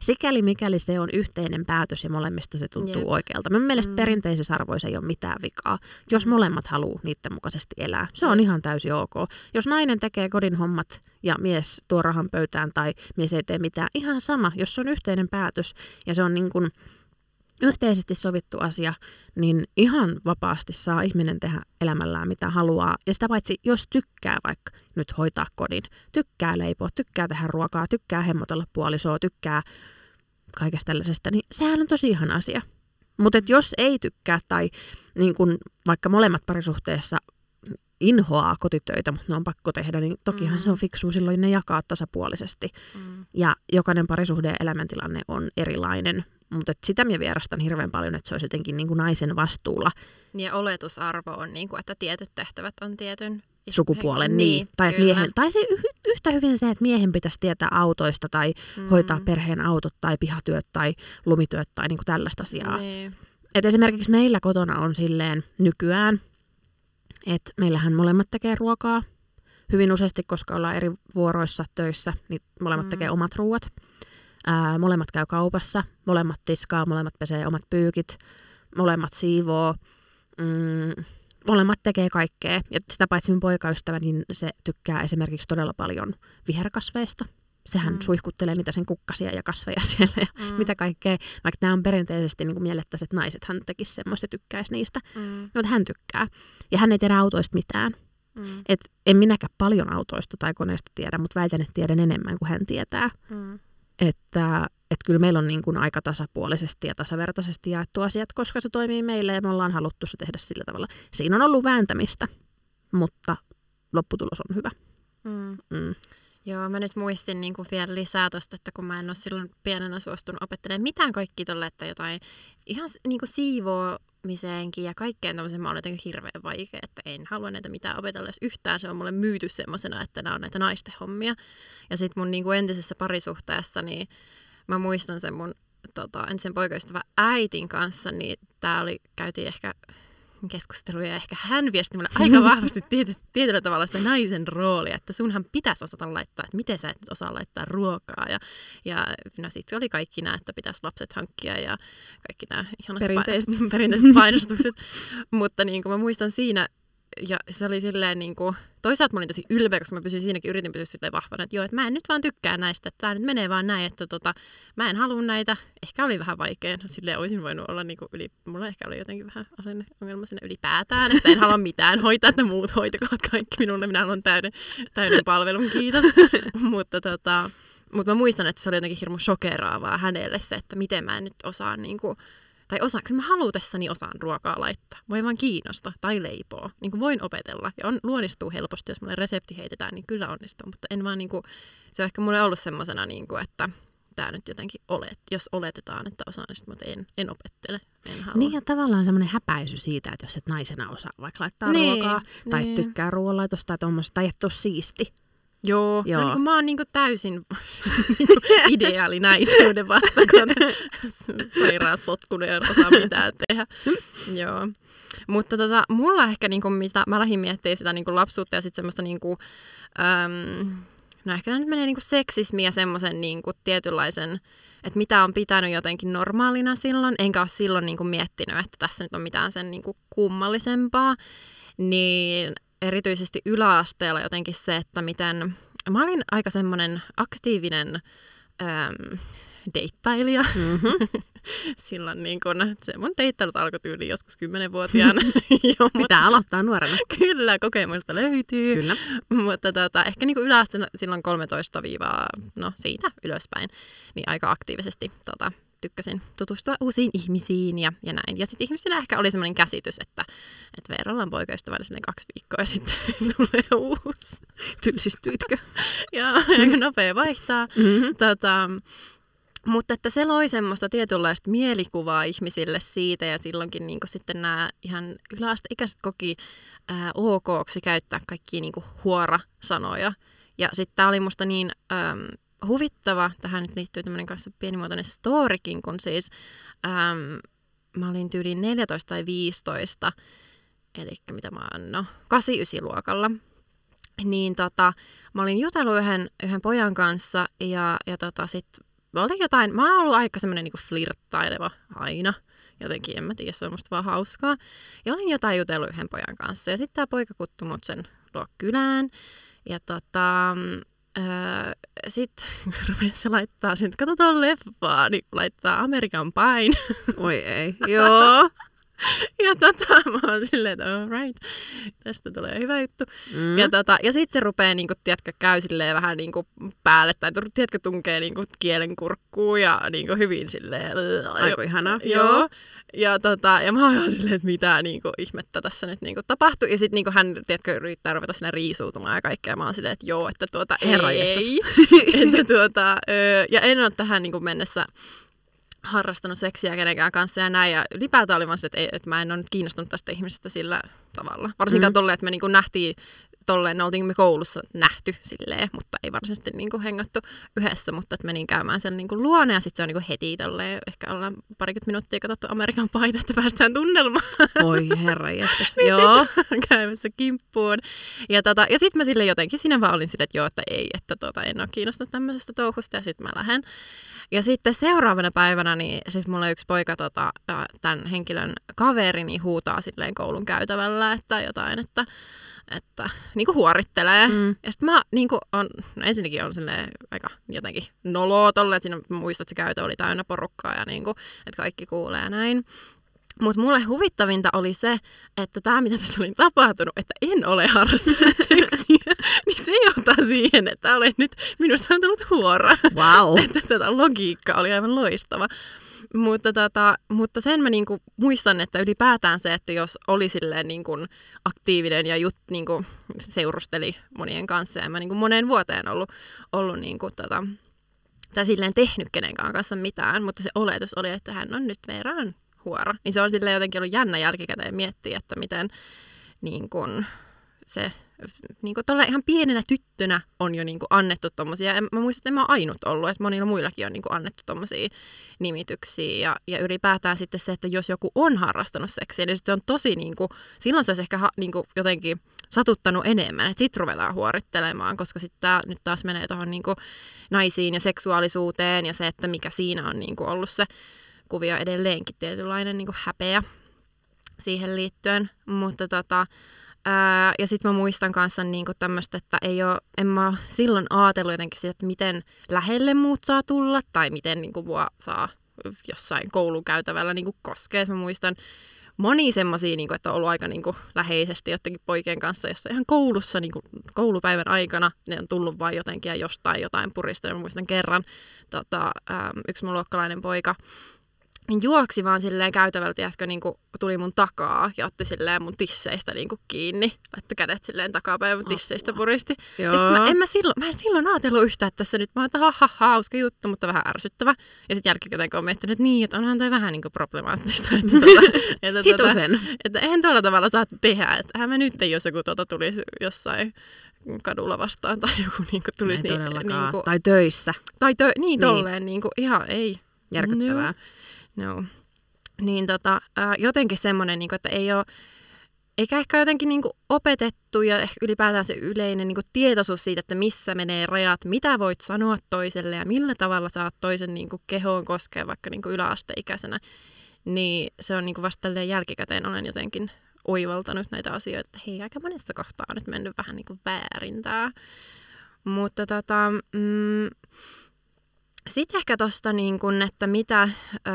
sikäli mikäli se on yhteinen päätös ja molemmista se tuntuu Jep. Oikealta. Mun mielestä Mm. perinteisissä arvoissa ei ole mitään vikaa, jos Mm. molemmat haluaa niiden mukaisesti elää. Se on ihan täysin ok. Jos nainen tekee kodin hommat ja mies tuo rahan pöytään tai mies ei tee mitään, ihan sama. Jos se on yhteinen päätös ja se on niin kuin yhteisesti sovittu asia, niin ihan vapaasti saa ihminen tehdä elämällään mitä haluaa. Ja sitä paitsi, jos tykkää vaikka nyt hoitaa kodin, tykkää leipoa, tykkää tehdä ruokaa, tykkää hemmotella puolisoa, tykkää kaikesta tällaisesta, niin sehän on tosi ihan asia. Mutta jos ei tykkää tai niin kun vaikka molemmat parisuhteessa inhoaa kotitöitä, mutta ne on pakko tehdä, niin tokihan Mm. se on fiksua silloin ne jakaa tasapuolisesti. Mm. Ja jokainen parisuhde ja elämäntilanne on erilainen. Mutta sitä minä vierastan hirveän paljon, että se olisi jotenkin niin kuin naisen vastuulla Niin Ja oletusarvo on, niin kuin, että tietyt tehtävät on tietyn sukupuolen. Niin, Niin, tai, että kyllä. miehen, tai se yh- yhtä hyvin se, että miehen pitäisi tietää autoista tai Mm. hoitaa perheen autot tai pihatyöt tai lumityöt tai niin kuin tällaista asiaa. Niin. Et esimerkiksi meillä kotona on silleen nykyään, että meillähän molemmat tekee ruokaa hyvin useasti, koska ollaan eri vuoroissa töissä, niin molemmat Mm. mm. tekee omat ruuat. Ää, molemmat käy kaupassa, molemmat tiskaa, molemmat pesee omat pyykit, molemmat siivoo, mm, molemmat tekee kaikkea. Ja sitä paitsi mun poikaystävä, niin se tykkää esimerkiksi todella paljon viherkasveista. Sehän Mm. suihkuttelee niitä sen kukkasia ja kasveja *laughs* siellä ja Mm. mitä kaikkea. Vaikka nämä on perinteisesti niin miellettäisiin, että naiset hän tekisi semmoista ja tykkäisi niistä. Mm. Mutta hän tykkää. Ja hän ei tiedä autoista mitään. Mm. Et en minäkään paljon autoista tai koneista tiedä, mutta väitän, että tiedän enemmän kuin hän tietää. Mm. Että et kyllä meillä on niin kuin aika tasapuolisesti ja tasavertaisesti jaettu asiat, koska se toimii meille ja me ollaan haluttu se tehdä sillä tavalla. Siinä on ollut vääntämistä, mutta lopputulos on hyvä. Mm. Mm. Joo, mä nyt muistin niin kuin vielä lisää tosta, että kun mä en ole silloin pienenä suostunut opettelemaan mitään kaikki tolle, että jotain ihan niin kuin siivoamiseenkin ja kaikkeen tämmöiseen mä olen jotenkin hirveän vaikea, että en halua näitä mitään opetella edes yhtään. Se on mulle myyty semmoisena, että nämä on näitä naisten hommia. Ja sitten mun niin kuin entisessä parisuhteessa, niin mä muistan sen mun tota, entisen poikaystävän äitin kanssa, niin tää oli, käytiin ehkä keskusteluja ja ehkä hän viesti mulle aika *laughs* vahvasti tietysti, tietyllä tavalla sitä naisen roolia, että sunhan pitäisi osata laittaa, että miten sä et nyt osaa laittaa ruokaa. Ja, ja no sitten oli kaikki nämä, että pitäisi lapset hankkia ja kaikki nämä ihanat Perinteiset. Perinteiset painostukset. *laughs* Mutta niin kuin mä muistan siinä ja se oli silleen niin kuin, toisaalta mä olin tosi ylpeä, koska mä pysyin siinäkin, yritin pysyä silleen vahvana, että joo, että mä en nyt vaan tykkää näistä, että tämä nyt menee vaan näin, että tota, mä en halua näitä. Ehkä oli vähän vaikea, silleen olisin voinut olla niin kuin yli, mulla ehkä oli jotenkin vähän asenneongelma sinne ylipäätään, että en halua mitään *laughs* hoitaa, että muut hoitakoot kaikki minulle, minä haluan täyden, täyden palvelun, kiitos. *laughs* mutta tota, mutta mä muistan, että se oli jotenkin hirmu shokeraavaa hänelle se, että miten mä en nyt osaa niin kuin, tai osaa, kyllä mä halutessani osaan ruokaa laittaa. Voi vaan kiinnosta tai leipoo. Niin kuin voin opetella. Ja on, luonnistuu helposti, jos mulle resepti heitetään, niin kyllä onnistuu. Mutta en vaan niin kuin, se on ehkä mulle ollut semmoisena, niin kuin, että tämä nyt jotenkin olet, jos oletetaan, että osaan, niin mutta en, en opettele. En halua. Niin ja tavallaan semmoinen häpäisy siitä, että jos et naisena osaa vaikka laittaa Niin, ruokaa tai niin. tykkää ruoanlaitosta tai tuommoista tai et ole siisti. Joo, Joo. No, niin kuin mä oon niin kuin täysin niin *laughs* ideaali naisuuden vastakohta. *laughs* Sairaan sotkunen ja osaa mitään tehdä. Joo. Mutta tota, mulla ehkä, niin kuin, mitä mä lähdin miettimään sitä niin kuin lapsuutta ja sitten semmoista, niin kuin, äm, no ehkä tämä nyt menee niin kuin seksismi ja semmoisen niin kuin tietynlaisen, että mitä on pitänyt jotenkin normaalina silloin, enkä ole silloin niin kuin miettinyt, että tässä nyt on mitään sen niin kuin kummallisempaa, niin erityisesti yläasteella jotenkin se, että miten... Mä olin aika semmoinen aktiivinen äm, deittailija. Mm-hmm. *laughs* Silloin niin kun, se mun deittailut alkoi tyyliin joskus kymmenenvuotiaana. *laughs* *laughs* Joo, mutta Pitää aloittaa nuorena. kyllä, kokemusta löytyy. Kyllä. Mutta tota, ehkä niin yläasteella silloin 13 no siitä ylöspäin, niin aika aktiivisesti tota, tykkäsin tutustua uusiin ihmisiin ja, ja näin. Ja sitten ihmisillä ehkä oli sellainen käsitys, että, että Veeralla on poikaystävällä silleen kaksi viikkoa ja sitten *laughs* tulee uusi. Tylsistyitkö? Ja aika nopea vaihtaa. Mm-hmm. Tota, mutta että se loi semmoista tietynlaista mielikuvaa ihmisille siitä ja silloinkin niin sitten nämä ihan yläasteikäiset koki ää, okoksi käyttää kaikkia niin huora-sanoja. Ja sitten tämä oli musta niin äm, huvittava, tähän nyt liittyy tämmöinen kanssa pienimuotoinen storikin, kun siis äm, mä olin tyyliin 14 tai 15, eli mitä mä oon, no 8 luokalla niin tota, mä olin jutellut yhden, yhden pojan kanssa ja, ja tota, sit oli jotain, mä oon ollut aika semmoinen niinku flirttaileva aina. Jotenkin, en mä tiedä, se on musta vaan hauskaa. Ja olin jotain jutellut yhden pojan kanssa ja sitten tämä poika kutsui mut sen luo kylään. Ja tota, öö, sitten *laughs* rupesi se laittaa sen, että katsotaan leffaa, niin laittaa American Pie. *laughs* Oi ei. *laughs* Joo. ja tota, mä oon silleen, että all right, tästä tulee hyvä juttu. Mm. Ja, tota, ja sitten se rupeaa, niinku, tiedätkö, käy silleen vähän niinku päälle, tai tiedätkö, tunkee niinku kielen kurkkuun ja niinku hyvin silleen... Aika ihanaa. Joo. Ja, tota, ja mä oon ihan silleen, että mitä niinku, ihmettä tässä nyt niinku, tapahtui. Ja sitten niinku, hän, tiedätkö, yrittää ruveta sinne riisuutumaan ja kaikkea. Mä oon silleen, että joo, että tuota, ei. *laughs* että, tuota, ö, ja en ole tähän niinku, mennessä harrastanut seksiä kenenkään kanssa ja näin. Ja ylipäätään oli vaan se, että, ei, että mä en ole nyt kiinnostunut tästä ihmisestä sillä tavalla. Varsinkaan Mm. tolleen, että me niinku nähtiin tolleen, me oltiin me koulussa nähty silleen, mutta ei varsinaisesti niinku hengattu yhdessä, mutta että menin käymään sen niinku luona ja sitten se on niinku heti tolleen, ehkä ollaan parikymmentä minuuttia katsottu Amerikan paita, että päästään tunnelmaan Oi herra jästäs. *laughs* Niin Joo. *laughs* käymässä kimppuun. Ja, tota, ja sitten mä sille jotenkin sinne vaan olin sille, että joo, että ei, että tota, en ole kiinnostunut tämmöisestä touhusta ja sitten mä lähden. Ja sitten seuraavana päivänä, niin siis mulla yksi poika, tota, tämän henkilön kaveri, niin huutaa silleen koulun käytävällä, että jotain, että, että niin kuin huorittelee. Mm. Ja sitten mä niin kuin on, no ensinnäkin on aika jotenkin noloa tolle, että siinä mä muistan, että se käytö oli täynnä porukkaa ja niin kuin, että kaikki kuulee ja näin. Mutta mulle huvittavinta oli se, että tämä mitä tässä oli tapahtunut, että en ole harrastanut seksiä, *laughs* niin se johtaa siihen, että olen nyt, minusta on tullut huora. Wow. *laughs* että tätä logiikka oli aivan loistava. Mutta, tota, mutta sen mä niinku muistan, että ylipäätään se, että jos oli silleen niinku aktiivinen ja jut, niinku seurusteli monien kanssa, ja mä niinku moneen vuoteen ollut, ollut niinku tota, tai silleen tehnyt kenenkään kanssa mitään, mutta se oletus oli, että hän on nyt Veeraan huora. Niin se on silleen jotenkin ollut jännä jälkikäteen miettiä, että miten niin kun se niin kuin ihan pienenä tyttönä on jo niin kuin annettu tommosia. Ja mä muistan, että en mä ainut ollut, että monilla muillakin on niin kuin annettu tommosia nimityksiä. Ja, ja ylipäätään sitten se, että jos joku on harrastanut seksiä, niin se on tosi niin kuin, silloin se olisi ehkä ha, niin kuin jotenkin satuttanut enemmän, että sitten ruvetaan huorittelemaan, koska sitten tämä nyt taas menee tuohon niin naisiin ja seksuaalisuuteen ja se, että mikä siinä on niin kuin ollut se kuvio edelleenkin tietynlainen niin kuin häpeä siihen liittyen, mutta tota, ää, ja sitten mä muistan kanssa niinku tämmöistä, että ei ole, en mä silloin ajatellut jotenkin sitä, että miten lähelle muut saa tulla tai miten niinku mua saa jossain koulukäytävällä niinku koskea. Mä muistan moni semmoisia, niinku, että on ollut aika niinku, läheisesti jotenkin poikien kanssa, jossa ihan koulussa, niinku, koulupäivän aikana ne on tullut vain jotenkin ja jostain jotain purista. Mä muistan kerran tota, ää, yksi mun luokkalainen poika, niin juoksi vaan silleen käytävältä, jätkö niin kuin, tuli mun takaa ja otti silleen mun tisseistä niin kuin, kiinni. Laittoi kädet silleen takapäin mun tisseistä puristi. Joo. Ja sit mä, en mä, silloin, mä en silloin ajatellut yhtään, että tässä nyt mä että ha, ha, hauska juttu, mutta vähän ärsyttävä. Ja sitten jälkikäteen kun on miettinyt, että niin, että onhan toi vähän niin kuin problemaattista. Että, tuota, *laughs* että, tuota, että, eihän tuolla tavalla saa tehdä. Että hän mä nyt, jos joku tuota tulisi jossain kadulla vastaan tai joku niin kuin, tulisi. Ei niin, niin kuin, tai töissä. Tai tö, niin, niin. tolleen, niin kuin, ihan ei. Järkyttävää. No. No. Niin tota, jotenkin semmoinen, niin että ei ole, eikä ehkä jotenkin niin kuin opetettu ja ehkä ylipäätään se yleinen niin kuin tietoisuus siitä, että missä menee rajat, mitä voit sanoa toiselle ja millä tavalla saat toisen niin kuin kehoon koskea vaikka niin kuin yläasteikäisenä, niin se on niin kuin vasta jälkikäteen olen jotenkin oivaltanut näitä asioita, että hei, aika monessa kohtaa on nyt mennyt vähän niin kuin väärin. Mutta tota, mm, sitten ehkä tuosta, niin kun, että mitä, ö,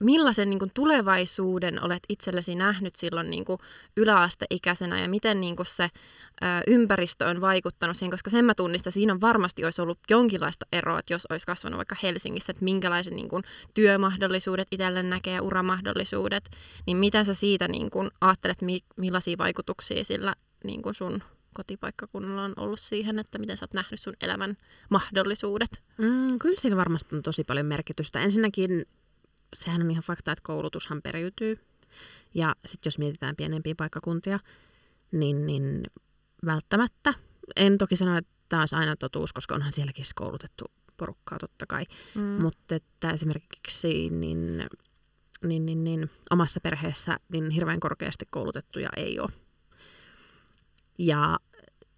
millaisen niin kun, tulevaisuuden olet itsellesi nähnyt silloin niin kun, yläasteikäisenä ja miten niin kun, se ö, ympäristö on vaikuttanut siihen, koska sen mä tunnistan, siinä on varmasti olisi ollut jonkinlaista eroa, että jos olisi kasvanut vaikka Helsingissä, että minkälaiset niin kun, työmahdollisuudet itselle näkee, uramahdollisuudet, niin mitä sä siitä niin kun, ajattelet, mi- millaisia vaikutuksia sillä niin kun sun kotipaikkakunnalla on ollut siihen, että miten sä oot nähnyt sun elämän mahdollisuudet? Mm, kyllä sillä varmasti on tosi paljon merkitystä. Ensinnäkin sehän on ihan fakta, että koulutushan periytyy. Ja sitten jos mietitään pienempiä paikkakuntia, niin, niin välttämättä. En toki sano, että tämä olisi aina totuus, koska onhan sielläkin koulutettu porukkaa totta kai. Mm. Mutta että esimerkiksi niin, niin, niin, niin, omassa perheessä niin hirveän korkeasti koulutettuja ei ole. Ja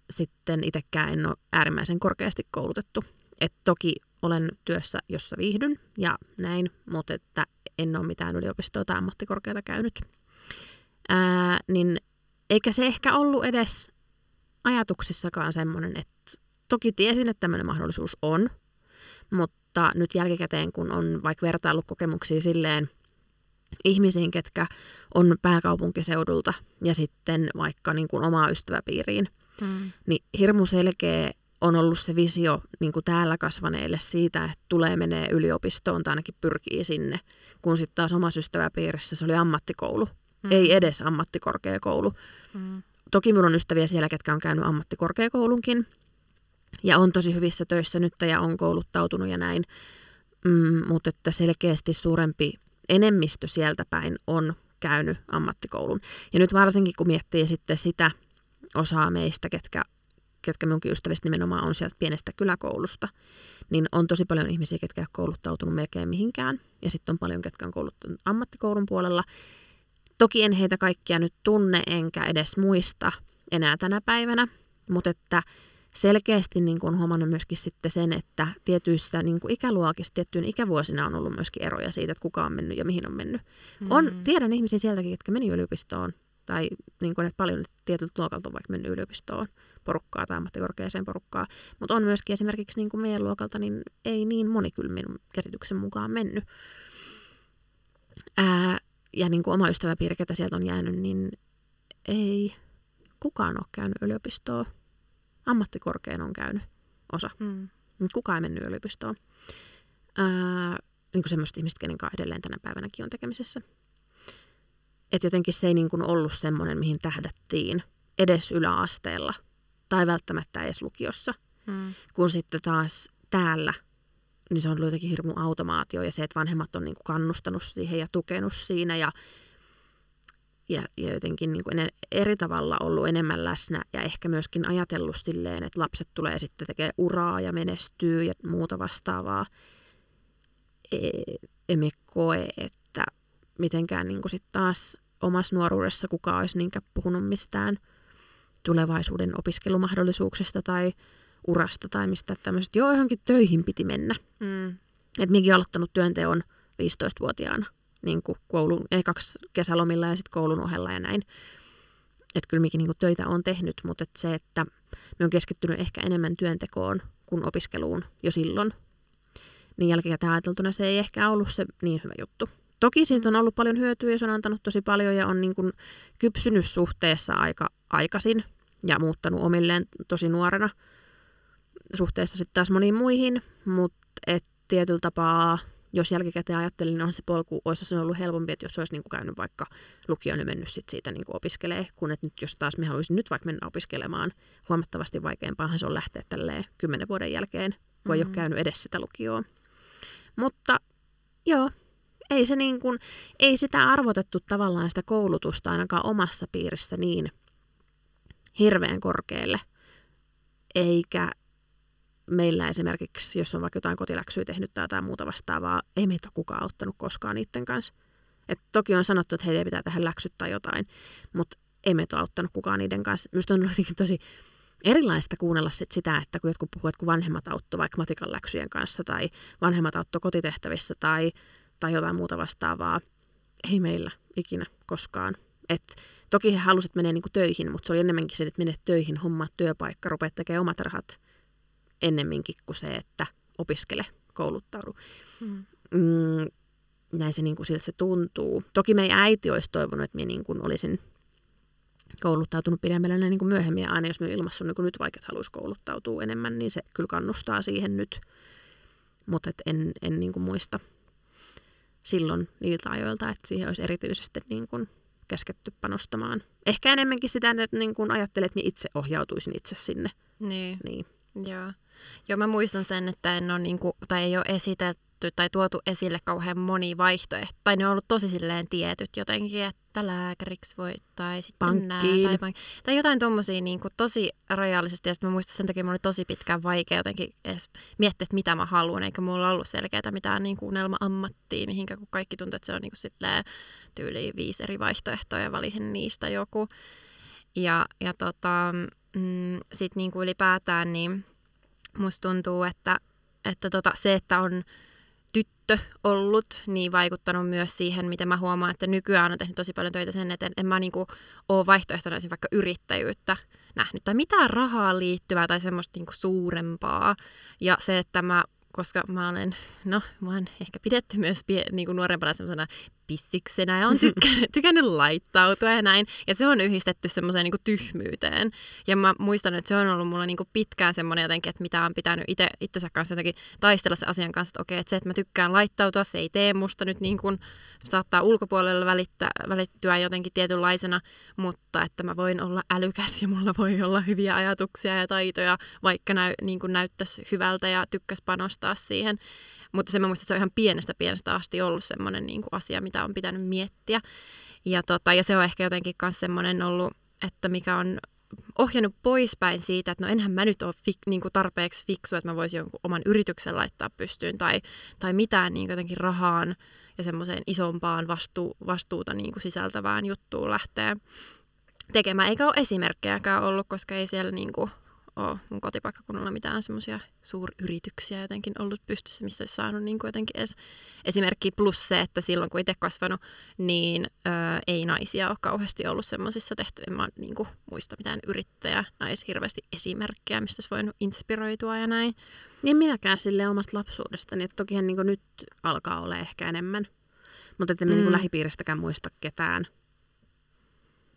sitten itsekään en ole äärimmäisen korkeasti koulutettu. Et toki olen työssä, jossa viihdyn ja näin, mutta että en ole mitään yliopistoa tai ammattikorkeata käynyt. Ää, niin eikä se ehkä ollut edes ajatuksissakaan semmoinen, että toki tiesin, että tämmöinen mahdollisuus on, mutta nyt jälkikäteen, kun on vaikka vertailukokemuksia silleen, ihmisiin, ketkä on pääkaupunkiseudulta ja sitten vaikka niin kuin omaa ystäväpiiriin, mm. niin hirmu selkeä on ollut se visio niin kuin täällä kasvaneille siitä, että tulee menee yliopistoon tai ainakin pyrkii sinne, kun sitten taas omassa ystäväpiirissä se oli ammattikoulu, mm. ei edes ammattikorkeakoulu. Mm. Toki minulla on ystäviä siellä, ketkä on käynyt ammattikorkeakoulunkin ja on tosi hyvissä töissä nyt ja on kouluttautunut ja näin, mm, mutta että selkeästi suurempi enemmistö sieltä päin on käynyt ammattikoulun. Ja nyt varsinkin kun miettii sitten sitä osaa meistä, ketkä, ketkä minunkin ystävistä nimenomaan on sieltä pienestä kyläkoulusta, niin on tosi paljon ihmisiä, ketkä on kouluttautunut melkein mihinkään. Ja sitten on paljon, ketkä on kouluttanut ammattikoulun puolella. Toki en heitä kaikkia nyt tunne, enkä edes muista enää tänä päivänä, mutta että selkeästi niin kuin huomannut myöskin sitten sen, että tietyissä niin kuin ikäluokissa, tiettyyn ikävuosina on ollut myöskin eroja siitä, että kuka on mennyt ja mihin on mennyt. Mm. On, tiedän ihmisiä sieltäkin, jotka meni yliopistoon, tai niin kuin, että paljon tietyltä luokalta on vaikka mennyt yliopistoon porukkaa tai ammattikorkeaseen porukkaa, mutta on myöskin esimerkiksi niin kuin meidän luokalta, niin ei niin moni kyllä minun käsityksen mukaan mennyt. Ää, ja niin kuin oma ystäväpiiri, ketä sieltä on jäänyt, niin ei kukaan ole käynyt yliopistoa ammattikorkean on käynyt osa. Mm. Kukaan ei mennyt yliopistoon. Ää, niin kuin semmoista ihmistä, kenen kanssa edelleen tänä päivänäkin on tekemisessä. Että jotenkin se ei niin kuin ollut semmoinen, mihin tähdättiin edes yläasteella tai välttämättä edes lukiossa. Mm. Kun sitten taas täällä, niin se on ollut jotenkin hirmu automaatio ja se, että vanhemmat on niin kuin kannustanut siihen ja tukenut siinä ja ja, ja jotenkin niin kuin eri tavalla ollut enemmän läsnä ja ehkä myöskin ajatellut silleen, että lapset tulee sitten tekemään uraa ja menestyy ja muuta vastaavaa. E, emme koe, että mitenkään niin kuin sit taas omassa nuoruudessa kukaan olisi niinkään puhunut mistään tulevaisuuden opiskelumahdollisuuksista tai urasta tai mistä tämmöisestä. Joo, johonkin töihin piti mennä. Mm. Et minäkin aloittanut työnteon 15-vuotiaana niin kuin koulun, kaksi kesälomilla ja sitten koulun ohella ja näin. Että kyllä mikin niin töitä on tehnyt, mutta et se, että me on keskittynyt ehkä enemmän työntekoon kuin opiskeluun jo silloin, niin jälkikäteen ajateltuna se ei ehkä ollut se niin hyvä juttu. Toki siitä on ollut paljon hyötyä ja se on antanut tosi paljon ja on niin kuin kypsynyt suhteessa aika aikaisin ja muuttanut omilleen tosi nuorena suhteessa sitten taas moniin muihin, mutta et tietyllä tapaa jos jälkikäteen ajattelin, niin on se polku, olisi se ollut helpompi, että jos olisi niin kuin käynyt vaikka lukion ja mennyt sit siitä niin kuin opiskelee, kun että nyt jos taas me haluaisin nyt vaikka mennä opiskelemaan, huomattavasti vaikeampaahan se on lähteä tälleen kymmenen vuoden jälkeen, kun mm-hmm. ei ole mm-hmm. käynyt edes sitä lukioa. Mutta joo, ei, se niin kuin, ei sitä arvotettu tavallaan sitä koulutusta ainakaan omassa piirissä niin hirveän korkealle, eikä meillä esimerkiksi, jos on vaikka jotain kotiläksyä tehnyt tai jotain muuta vastaavaa, ei meitä kukaan auttanut koskaan niiden kanssa. Et toki on sanottu, että heidän pitää tehdä läksyt tai jotain, mutta ei meitä auttanut kukaan niiden kanssa. Minusta on jotenkin tosi erilaista kuunnella sit sitä, että kun jotkut puhuvat, kun vanhemmat auttoi vaikka matikan läksyjen kanssa tai vanhemmat auttoi kotitehtävissä tai, tai jotain muuta vastaavaa. Ei meillä ikinä koskaan. Et toki he halusivat mennä niinku töihin, mutta se oli enemmänkin se, että menet töihin, hommaa työpaikka, rupeat tekemään omat rahat ennemminkin kuin se, että opiskele, kouluttaudu. Hmm. Mm, näin se niin kuin siltä se tuntuu. Toki meidän äiti olisi toivonut, että minä niin kuin olisin kouluttautunut pidemmälle niin kuin myöhemmin. Ja aina jos minä ilmassa niin kuin nyt vaikka haluaisi kouluttautua enemmän, niin se kyllä kannustaa siihen nyt. Mutta en, en niin kuin muista silloin niiltä ajoilta, että siihen olisi erityisesti niin kuin käsketty panostamaan. Ehkä enemmänkin sitä, että niin kuin ajattelet, että minä itse ohjautuisin itse sinne. Niin. niin. Joo. Joo, mä muistan sen, että en ole, niin kuin, tai ei ole esitetty tai tuotu esille kauhean moni vaihtoehto. Tai ne on ollut tosi silleen tietyt jotenkin, että lääkäriksi voi, tai sitten nää, tai, pank- tai jotain tommosia niin kuin, tosi rajallisesti. Ja sitten mä muistan sen takia, mulla oli tosi pitkään vaikea jotenkin edes miettiä, että mitä mä haluan, eikä mulla ollut selkeää mitään niin kuin unelma-ammattia, mihinkä kun kaikki tuntuu, että se on niin kuin, silleen, tyyliin viisi eri vaihtoehtoa ja valihin niistä joku. Ja, ja tota, mm, sitten niin kuin ylipäätään, niin musta tuntuu, että, että tota, se, että on tyttö ollut, niin vaikuttanut myös siihen, miten mä huomaan, että nykyään on tehnyt tosi paljon töitä sen eteen, en mä niinku ole vaihtoehtona vaikka yrittäjyyttä nähnyt tai mitään rahaa liittyvää tai semmoista niinku suurempaa. Ja se, että mä koska mä olen, no, mä oon ehkä pidetty myös pie, niin kuin nuorempana semmoisena pissiksenä ja on tykännyt, *laughs* tykännyt laittautua ja näin. Ja se on yhdistetty semmoiseen niin tyhmyyteen. Ja mä muistan, että se on ollut mulla niin kuin pitkään semmoinen jotenkin, että mitä on pitänyt itse, itsensä kanssa jotenkin taistella se asian kanssa, että okei, että se, että mä tykkään laittautua, se ei tee musta nyt niin kuin, saattaa ulkopuolella välittää, välittyä jotenkin tietynlaisena, mutta että mä voin olla älykäs ja mulla voi olla hyviä ajatuksia ja taitoja, vaikka näy, niin kuin näyttäisi hyvältä ja tykkäs panostaa siihen. Mutta se mä muistan, että se on ihan pienestä pienestä asti ollut semmoinen niin kuin asia, mitä on pitänyt miettiä. Ja, tota, ja se on ehkä jotenkin myös semmoinen ollut, että mikä on ohjannut poispäin siitä, että no enhän mä nyt ole fik, niin kuin tarpeeksi fiksu, että mä voisin jonkun oman yrityksen laittaa pystyyn tai, tai mitään niin jotenkin rahaan ja semmoiseen isompaan vastu, vastuuta niin kuin sisältävään juttuun lähteä tekemään. Eikä ole esimerkkejäkään ollut, koska ei siellä niin kuin ole mun kotipaikkakunnalla mitään semmoisia suuryrityksiä jotenkin ollut pystyssä, mistä olisi saanut niin kuin jotenkin edes esimerkki. Plus se, että silloin kun itse kasvanut, niin ö, ei naisia ole kauheasti ollut semmoisissa tehtävissä. Mä niin kuin, muista mitään yrittäjä, nais hirveästi esimerkkejä, mistä olisi voinut inspiroitua ja näin. Niin minäkään sille omasta lapsuudestani, että tokihan niin nyt alkaa olla ehkä enemmän. Mutta että niin mm. niin lähipiiristäkään muista ketään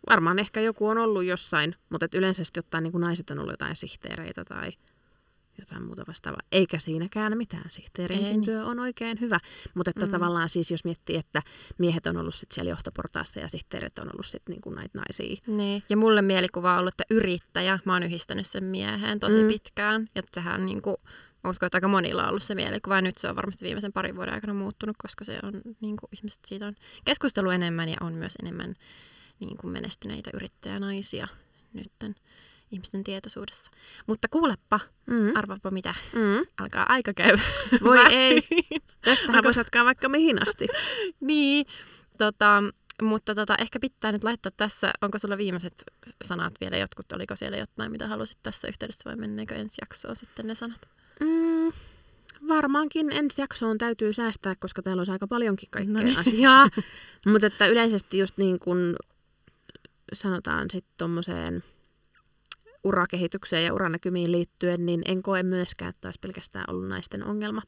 varmaan ehkä joku on ollut jossain, mutta et yleisesti ottaen niin kuin naiset on ollut jotain sihteereitä tai jotain muuta vastaavaa. Eikä siinäkään mitään. Sihteerin niin. työ on oikein hyvä. Mutta että mm. tavallaan siis jos miettii, että miehet on ollut sit siellä johtoportaasta ja sihteerit on ollut sitten niin näitä naisia. Niin. Ja mulle mielikuva on ollut, että yrittäjä, mä oon yhdistänyt sen mieheen tosi mm. pitkään. Ja sehän niin kuin, mä uskon, että aika monilla on ollut se mielikuva. Ja nyt se on varmasti viimeisen parin vuoden aikana muuttunut, koska se on, niin kuin, ihmiset siitä on keskustelu enemmän ja on myös enemmän niin kuin menestyneitä yrittäjänaisia nytten ihmisten tietoisuudessa. Mutta kuuleppa, Mm. arvaapa mitä, Mm. alkaa aika käydä. Voi ei. Tästähän Onko- voisi jatkaa vaikka mihin asti. *laughs* niin, tota, mutta tota, ehkä pitää nyt laittaa tässä, onko sulla viimeiset sanat vielä jotkut, oliko siellä jotain, mitä halusit tässä yhteydessä vai menneekö ensi jaksoon sitten ne sanat? Mm. Varmaankin ensi jaksoon täytyy säästää, koska täällä olisi aika paljonkin kaikkea No niin. asiaa. *laughs* Mutta että yleisesti just niin kuin sanotaan sitten tuommoiseen urakehitykseen ja uranäkymiin liittyen, niin en koe myöskään, että olisi pelkästään ollut naisten ongelma.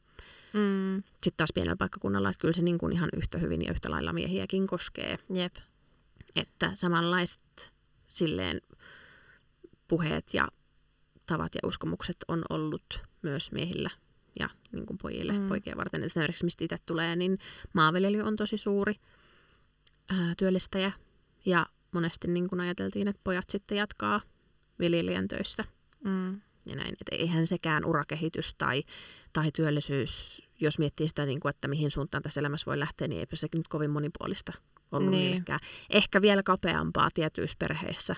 Mm, Sitten taas pienellä paikkakunnalla, että kyllä se niin kuin ihan yhtä hyvin ja yhtä lailla miehiäkin koskee. jep. Että samanlaiset silleen puheet ja tavat ja uskomukset on ollut myös miehillä ja niin kuin pojille, Mm. poikien varten. Esimerkiksi mistä itse tulee, niin maanviljely on tosi suuri ää, työllistäjä ja monesti niin kuin ajateltiin, että pojat sitten jatkaa viljelijän töissä Mm, ja näin. Et eihän sekään urakehitys tai, tai työllisyys, jos miettii sitä, niin kuin, että mihin suuntaan tässä elämässä voi lähteä, niin eipä se nyt kovin monipuolista ollut Niin. niillekään. Ehkä vielä kapeampaa tietyissä perheissä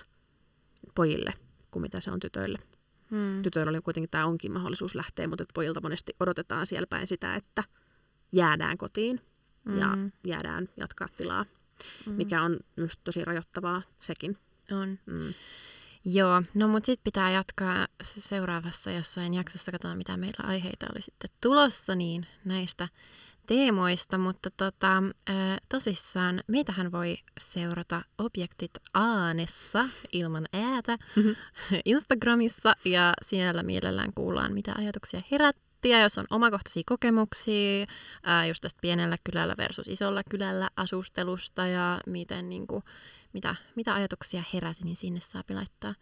pojille kuin mitä se on tytöille. mm, Tytöillä oli kuitenkin tämä onkin mahdollisuus lähteä, mutta että pojilta monesti odotetaan siellä päin sitä, että jäädään kotiin ja Mm. jäädään jatkaa tilaa, mm, mikä on myös tosi rajoittavaa sekin. on. Mm. Joo, no mutta sitten pitää jatkaa se seuraavassa jossain jaksossa, katsotaan mitä meillä aiheita oli sitten tulossa, niin näistä teemoista, mutta tota, tosissaan meitähän voi seurata Objektit Aanessa ilman äätä Mhm. *laughs* Instagramissa ja siellä mielellään kuullaan mitä ajatuksia herätti ja jos on omakohtaisia kokemuksia ää, just tästä pienellä kylällä versus isolla kylällä asustelusta ja miten niin kuin, mitä, mitä ajatuksia heräsi, niin sinne saa laittaa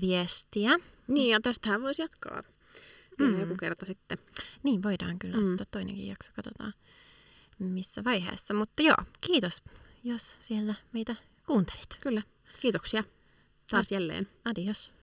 viestiä. Niin, ja tästähän voisi jatkaa Mm. joku kerta sitten. Niin, voidaan kyllä Mm. ottaa toinenkin jakso, katsotaan missä vaiheessa. Mutta joo, kiitos, jos siellä meitä kuuntelit. Kyllä. Kiitoksia taas jälleen. Adios.